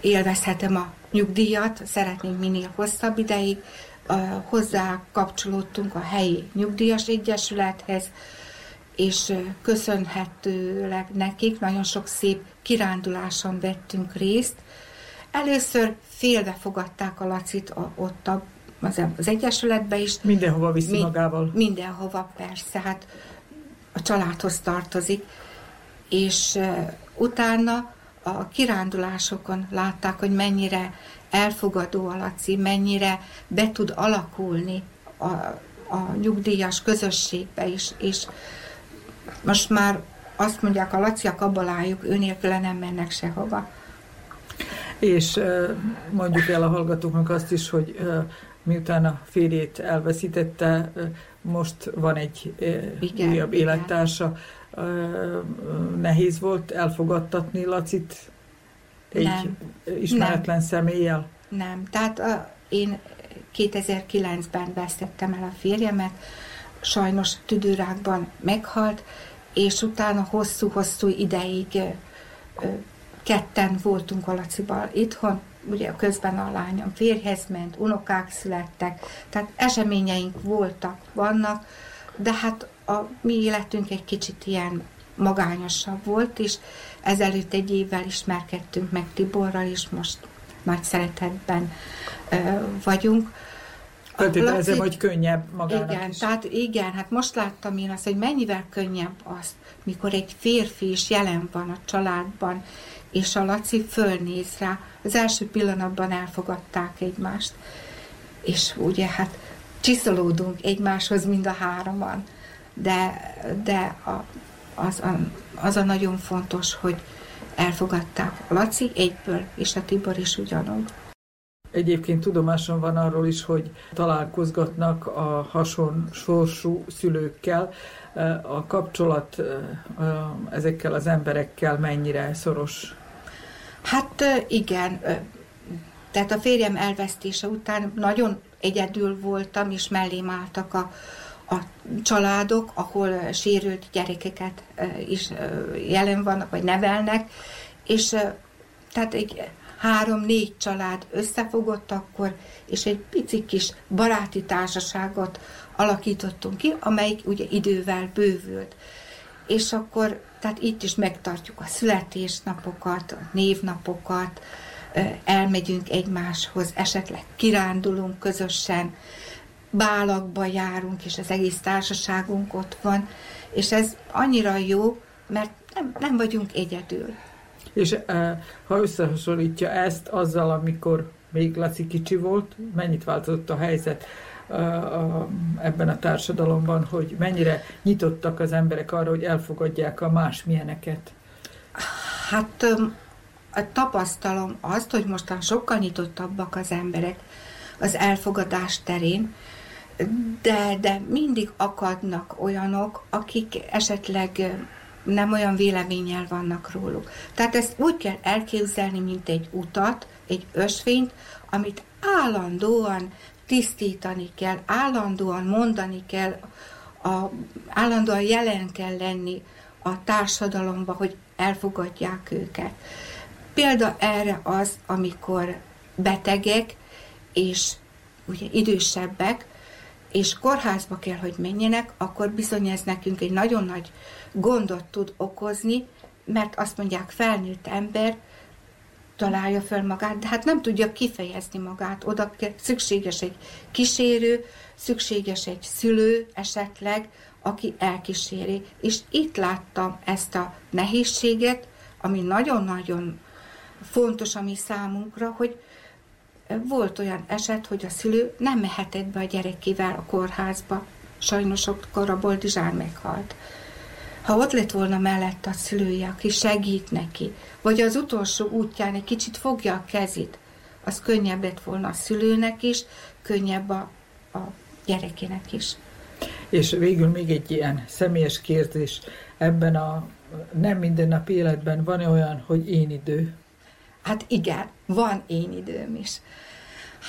élvezhetem a nyugdíjat, szeretnénk minél hosszabb ideig. Hozzá kapcsolódtunk a helyi nyugdíjas egyesülethez, és köszönhetőleg nekik nagyon sok szép kiránduláson vettünk részt. Először félve fogadták a Lacit ott a, az, az Egyesületbe is. Mindenhova viszi Mi, magával. Mindenhova, persze, hát a családhoz tartozik. És uh, utána a kirándulásokon látták, hogy mennyire elfogadó a Laci, mennyire be tud alakulni a, a nyugdíjas közösségbe is, és most már azt mondják, a laciak abban álljuk, ő nélküle nem mennek sehova. És mondjuk el a hallgatóknak azt is, hogy miután a férjét elveszítette, most van egy igen, újabb igen. élettársa. Nehéz volt elfogadtatni Lacit egy nem, ismeretlen nem. személlyel? Nem, tehát a, én 2009-ben vesztettem el a férjemet, sajnos tüdőrákban meghalt, és utána hosszú-hosszú ideig ketten voltunk a Lacival itthon, ugye közben a lányom férjhez ment, unokák születtek, tehát eseményeink voltak, vannak, de hát a mi életünk egy kicsit ilyen magányosabb volt, és ezelőtt egy évvel ismerkedtünk meg Tiborral, és most nagy szeretetben ö, vagyunk. Feltételezem, hogy könnyebb magának Igen, is. tehát igen, hát most láttam én azt, hogy mennyivel könnyebb az, mikor egy férfi is jelen van a családban, és a Laci fölnéz rá. Az első pillanatban elfogadták egymást. És ugye hát csiszolódunk egymáshoz mind a hároman. De, de a, az, a, az a nagyon fontos, hogy elfogadták Laci egyből, és a Tibor is ugyanúgy. Egyébként tudomásom van arról is, hogy találkozgatnak a hason sorsú szülőkkel. A kapcsolat ezekkel az emberekkel mennyire szoros? Hát igen, tehát a férjem elvesztése után nagyon egyedül voltam, és mellém álltak a, a családok, ahol sérült gyerekeket is jelen vannak, vagy nevelnek, és tehát egy három-négy család összefogott akkor, és egy pici kis baráti társaságot alakítottunk ki, amelyik ugye idővel bővült. És akkor, tehát itt is megtartjuk a születésnapokat, a névnapokat, elmegyünk egymáshoz, esetleg kirándulunk közösen, bálakba járunk, és az egész társaságunk ott van, és ez annyira jó, mert nem, nem vagyunk egyedül. És ha összehasonlítja ezt azzal, amikor még Laci kicsi volt, mennyit változott a helyzet ebben a társadalomban, hogy mennyire nyitottak az emberek arra, hogy elfogadják a másmilyeneket? Hát tapasztalom azt, hogy mostan sokkal nyitottabbak az emberek az elfogadás terén, de, de mindig akadnak olyanok, akik esetleg nem olyan véleménnyel vannak róluk. Tehát ezt úgy kell elképzelni, mint egy utat, egy ösvényt, amit állandóan tisztítani kell, állandóan mondani kell, a, állandóan jelen kell lenni a társadalomba, hogy elfogadják őket. Példa erre az, amikor betegek és ugye idősebbek, és kórházba kell, hogy menjenek, akkor bizony ez nekünk egy nagyon nagy gondot tud okozni, mert azt mondják, felnőtt ember találja föl magát, de hát nem tudja kifejezni magát. Oda szükséges egy kísérő, szükséges egy szülő esetleg, aki elkíséri. És itt láttam ezt a nehézséget, ami nagyon-nagyon fontos a mi számunkra, hogy volt olyan eset, hogy a szülő nem mehetett be a gyerekével a kórházba. Sajnos akkor a Boldizsán meghalt. Ha ott lett volna mellett a szülője, aki segít neki, vagy az utolsó útján egy kicsit fogja a kezét, az könnyebb lett volna a szülőnek is, könnyebb a, a gyerekének is. És végül még egy ilyen személyes kérdés. Ebben a nem mindennapi életben van-e olyan, hogy én idő? Hát igen, van én időm is.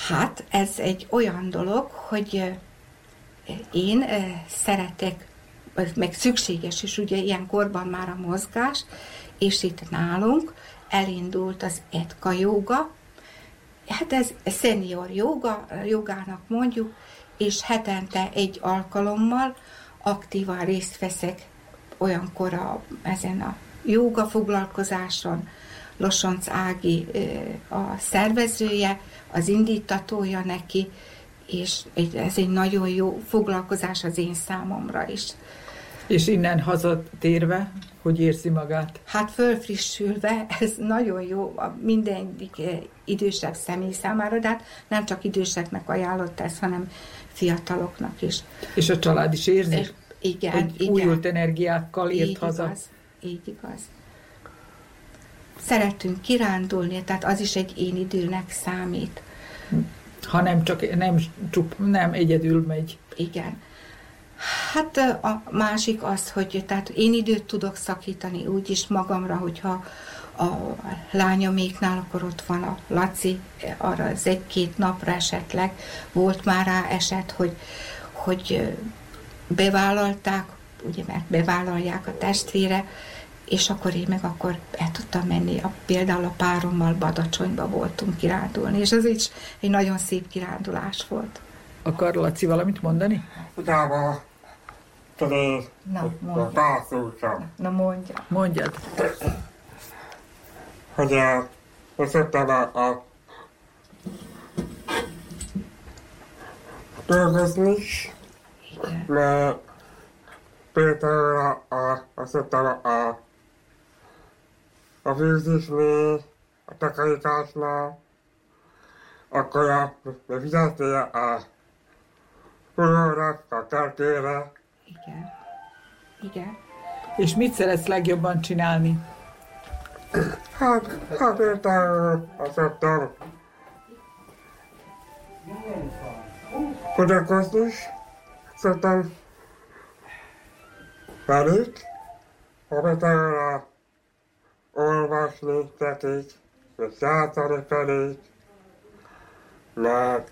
Hát ez egy olyan dolog, hogy én szeretek, meg szükséges is ugye ilyen korban már a mozgás, és itt nálunk elindult az etka joga, hát ez senior joga, jogának mondjuk, és hetente egy alkalommal aktívan részt veszek olyankor a, ezen a joga foglalkozáson, Losonc Ági a szervezője, az indítatója neki, és ez egy nagyon jó foglalkozás az én számomra is. És innen hazatérve, hogy érzi magát? Hát fölfrissülve, ez nagyon jó a mindenik idősebb személy számára, de hát nem csak időseknek ajánlott ez, hanem fiataloknak is. És a család is érzi? És, igen, hogy igen. újult energiákkal ért így haza? Igaz, így igaz. Szeretünk kirándulni, tehát az is egy én időnek számít. Ha nem csak, nem, csup, nem egyedül megy. Igen. Hát a másik az, hogy tehát én időt tudok szakítani úgy is magamra, hogyha a lányoméknál, akkor ott van a Laci, arra az egy-két napra esetleg volt már rá eset, hogy, hogy bevállalták, ugye mert bevállalják a testvére, és akkor én meg akkor el tudtam menni. A, például a párommal Badacsonyba voltunk kirándulni, és ez is egy nagyon szép kirándulás volt. Akar Laci valamit mondani? Utába tudod, Na, mondja. bászultam. Na mondja. Mondjad. Hogy a, összettem a, a dolgozni is, mert például a, a, összettem a, a, a főzésnél, a takarításnál, akkor a, a fizettél a hulóra, a kertére, Igen. Igen. És mit szeretsz legjobban csinálni? Hát, hát például azt mondtam, foglalkozni is, szoktam például a olvasni tetik, és játszani pedig, mert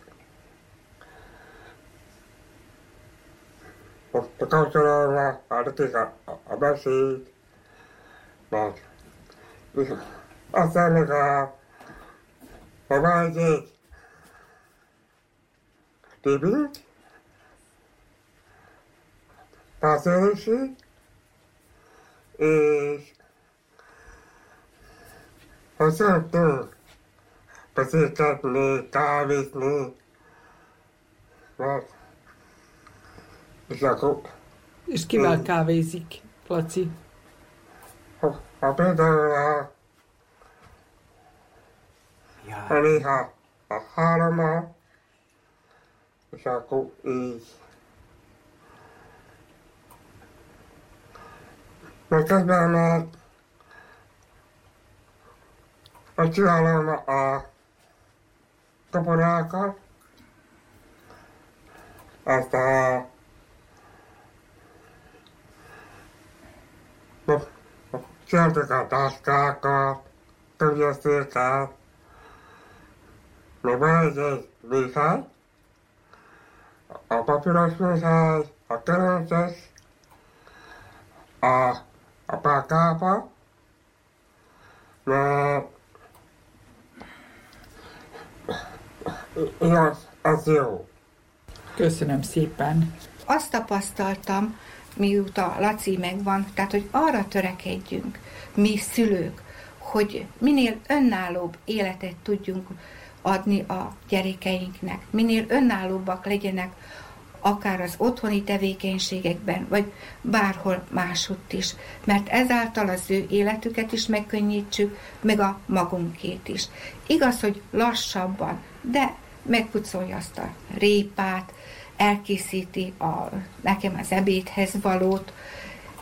most a kapcsolatban addig a, a, a beszéd, mert és aztán meg a, a vágyék tibit, pászörösség, és ha szoktunk beszélgetni, kávézni, mert és akkor És kivel kávézik, Laci? ha például a, a néha a hárommal, és akkor így. Meg közben meg a csinálom a kaporákat, azt a csináltuk a táskákat, könyvesztéket, még van egy, egy műhely, a papíros műhely, a kerences, a, a pákápa, mert az, az jó. Köszönöm szépen. Azt tapasztaltam, mióta Laci megvan, tehát hogy arra törekedjünk, mi szülők, hogy minél önállóbb életet tudjunk adni a gyerekeinknek, minél önállóbbak legyenek akár az otthoni tevékenységekben, vagy bárhol másutt is, mert ezáltal az ő életüket is megkönnyítsük, meg a magunkét is. Igaz, hogy lassabban, de megpucolja azt a répát, elkészíti a, nekem az ebédhez valót,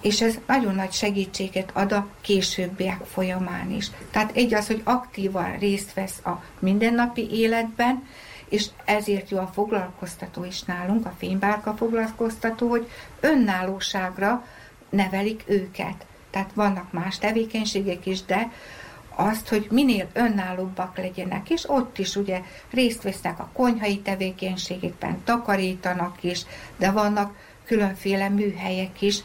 és ez nagyon nagy segítséget ad a későbbiek folyamán is. Tehát egy az, hogy aktívan részt vesz a mindennapi életben, és ezért jó a foglalkoztató is nálunk, a fénybárka foglalkoztató, hogy önállóságra nevelik őket. Tehát vannak más tevékenységek is, de azt, hogy minél önállóbbak legyenek, és ott is ugye részt vesznek a konyhai tevékenységekben, takarítanak is, de vannak különféle műhelyek is,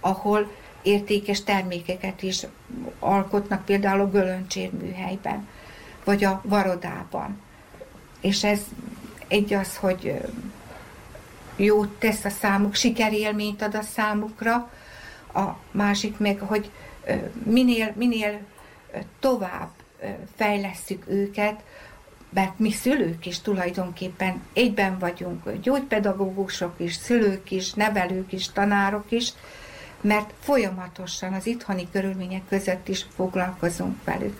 ahol értékes termékeket is alkotnak, például a Gölöncsér műhelyben, vagy a Varodában. És ez egy az, hogy jót tesz a számuk, sikerélményt ad a számukra, a másik meg, hogy minél, minél tovább fejlesztjük őket, mert mi szülők is tulajdonképpen egyben vagyunk, gyógypedagógusok is, szülők is, nevelők is, tanárok is, mert folyamatosan az itthoni körülmények között is foglalkozunk velük.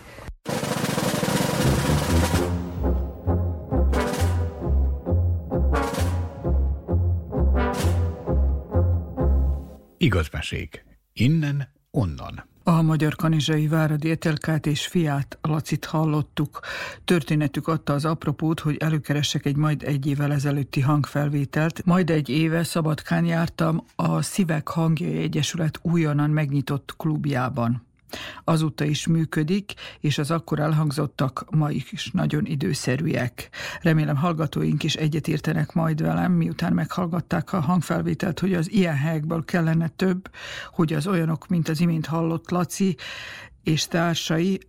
Igazmesék. Innen, onnan. A magyar kanizsai Váradi Etelkát és fiát Lacit hallottuk. Történetük adta az apropót, hogy előkeressek egy majd egy évvel ezelőtti hangfelvételt. Majd egy éve Szabadkán jártam a Szívek Hangjai Egyesület újonnan megnyitott klubjában azóta is működik, és az akkor elhangzottak ma is nagyon időszerűek. Remélem hallgatóink is egyetértenek majd velem, miután meghallgatták a hangfelvételt, hogy az ilyen helyekből kellene több, hogy az olyanok, mint az imént hallott Laci és társai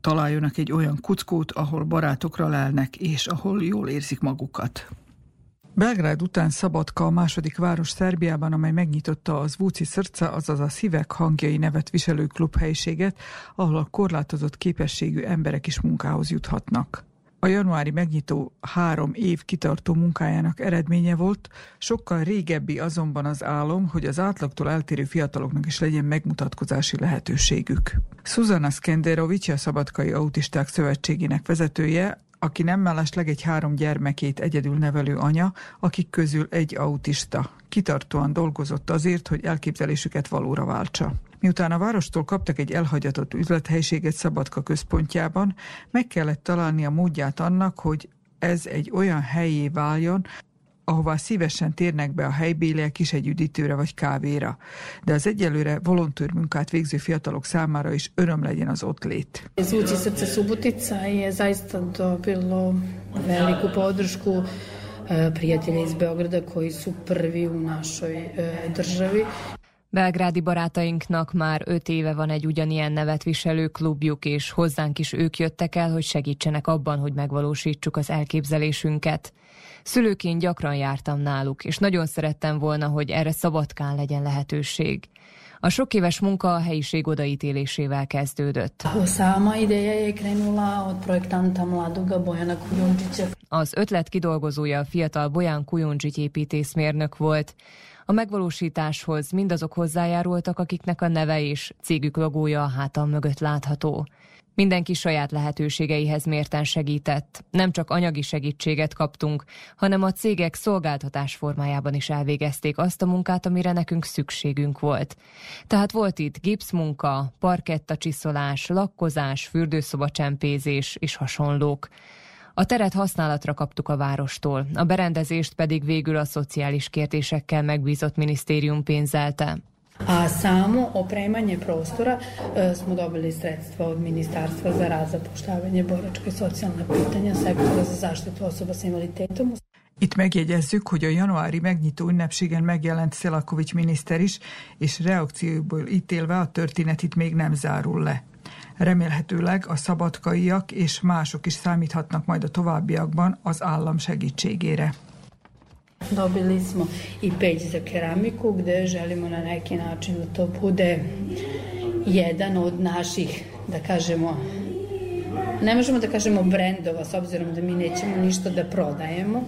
találjanak egy olyan kuckót, ahol barátokra lelnek, és ahol jól érzik magukat. Belgrád után Szabadka a második város Szerbiában, amely megnyitotta az Vúci Szörca, azaz a Szívek hangjai nevet viselő klubhelyiséget, ahol a korlátozott képességű emberek is munkához juthatnak. A januári megnyitó három év kitartó munkájának eredménye volt, sokkal régebbi azonban az álom, hogy az átlagtól eltérő fiataloknak is legyen megmutatkozási lehetőségük. Szuzana Skenderovics, a Szabadkai Autisták Szövetségének vezetője, aki nem mellesleg egy három gyermekét egyedül nevelő anya, akik közül egy autista. Kitartóan dolgozott azért, hogy elképzelésüket valóra váltsa. Miután a várostól kaptak egy elhagyatott üzlethelyiséget Szabadka központjában, meg kellett találni a módját annak, hogy ez egy olyan helyé váljon, ahová szívesen térnek be a helybéliek is egy üdítőre vagy kávéra. De az egyelőre volontőr munkát végző fiatalok számára is öröm legyen az ott lét. Zvuci srce Subotica je zaista dobilo veliku podršku e, prijatelja iz Beograda koji su prvi u našoj e, državi. Belgrádi barátainknak már öt éve van egy ugyanilyen nevet viselő klubjuk, és hozzánk is ők jöttek el, hogy segítsenek abban, hogy megvalósítsuk az elképzelésünket. Szülőként gyakran jártam náluk, és nagyon szerettem volna, hogy erre szabadkán legyen lehetőség. A sok éves munka a helyiség odaítélésével kezdődött. Az ötlet kidolgozója a fiatal Bojan Kujundžić építészmérnök volt. A megvalósításhoz mindazok hozzájárultak, akiknek a neve és cégük logója a hátam mögött látható. Mindenki saját lehetőségeihez mérten segített. Nem csak anyagi segítséget kaptunk, hanem a cégek szolgáltatás formájában is elvégezték azt a munkát, amire nekünk szükségünk volt. Tehát volt itt gipszmunka, parketta csiszolás, lakkozás, fürdőszoba csempézés és hasonlók. A teret használatra kaptuk a várostól, a berendezést pedig végül a szociális kérdésekkel megbízott minisztérium pénzelte. A samo opremanje prostora e, smo dobili sredstva od Ministarstva za rad, zapošljavanje, boračka i socijalna pitanja, sektora za zaštitu osoba sa invaliditetom. Itt megjegyezzük, hogy a januári megnyitó ünnepségen megjelent Szelakovics miniszter is, és reakcióból ítélve a történet itt még nem zárul le. Remélhetőleg a szabadkaiak és mások is számíthatnak majd a továbbiakban az állam segítségére. Dobili smo i peć za keramiku gde želimo na neki način da to bude jedan od naših, da kažemo, ne možemo da kažemo brendova s obzirom da mi nećemo ništa da prodajemo.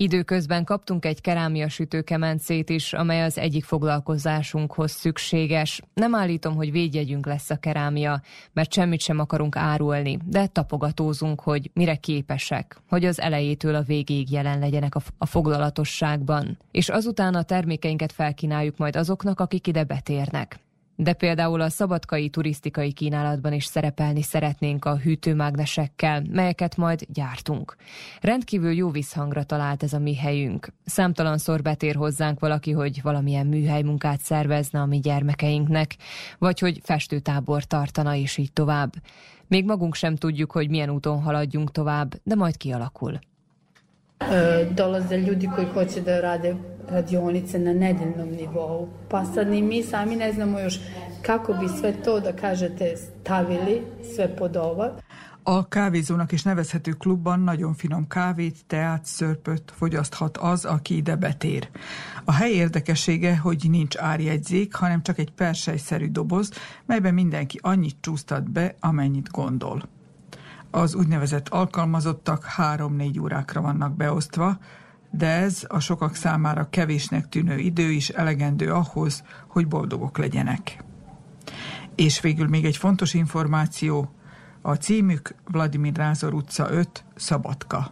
Időközben kaptunk egy kerámia sütőkemencét is, amely az egyik foglalkozásunkhoz szükséges. Nem állítom, hogy védjegyünk lesz a kerámia, mert semmit sem akarunk árulni, de tapogatózunk, hogy mire képesek, hogy az elejétől a végéig jelen legyenek a, a foglalatosságban, és azután a termékeinket felkínáljuk majd azoknak, akik ide betérnek. De például a szabadkai turisztikai kínálatban is szerepelni szeretnénk a hűtőmágnesekkel, melyeket majd gyártunk. Rendkívül jó visszhangra talált ez a mi helyünk. Számtalanszor betér hozzánk valaki, hogy valamilyen műhely munkát szervezne a mi gyermekeinknek, vagy hogy festőtábor tartana, és így tovább. Még magunk sem tudjuk, hogy milyen úton haladjunk tovább, de majd kialakul. E, dolaze ljudi koji hoće da rade radionice na nedeljnom nivou. Pa sad ni mi sami ne znamo još kako bi sve to, da kažete, stavili sve pod ovo. A kávézónak is nevezhető klubban nagyon finom kávét, teát, szörpöt fogyaszthat az, aki ide betér. A hely érdekessége, hogy nincs árjegyzék, hanem csak egy persejszerű doboz, melyben mindenki annyit csúsztat be, amennyit gondol. Az úgynevezett alkalmazottak három-négy órákra vannak beosztva, de ez a sokak számára kevésnek tűnő idő is elegendő ahhoz, hogy boldogok legyenek. És végül még egy fontos információ, a címük Vladimir Rázor utca 5, Szabadka.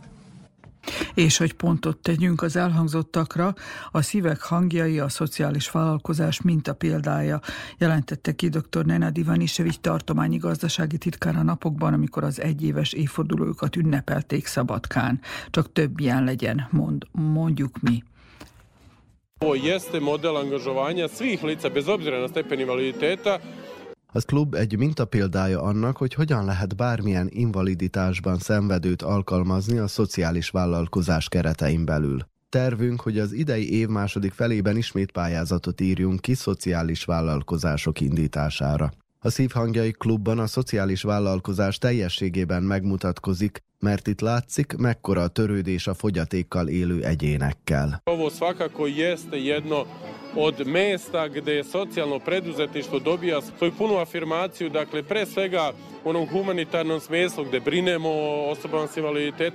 És hogy pontot tegyünk az elhangzottakra, a szívek hangjai a szociális vállalkozás minta példája jelentette ki dr. Nenad Ivanisevics tartományi gazdasági titkár napokban, amikor az egyéves évfordulójukat ünnepelték Szabadkán. Csak több ilyen legyen, mond, mondjuk mi. Ovo jeste model angažovanja svih lica, bez obzira na stepen invaliditeta, az klub egy mintapéldája annak, hogy hogyan lehet bármilyen invaliditásban szenvedőt alkalmazni a szociális vállalkozás keretein belül. Tervünk, hogy az idei év második felében ismét pályázatot írjunk ki szociális vállalkozások indítására. A Szívhangjai Klubban a szociális vállalkozás teljességében megmutatkozik, mert itt látszik, mekkora a törődés a fogyatékkal élő egyénekkel. Ovo svakako jeste jedno od mesta gde socijalno preduzetništvo dobija svoju punu afirmaciju, dakle pre svega onom humanitarnom smislu gde brinemo o osobama s invaliditetom,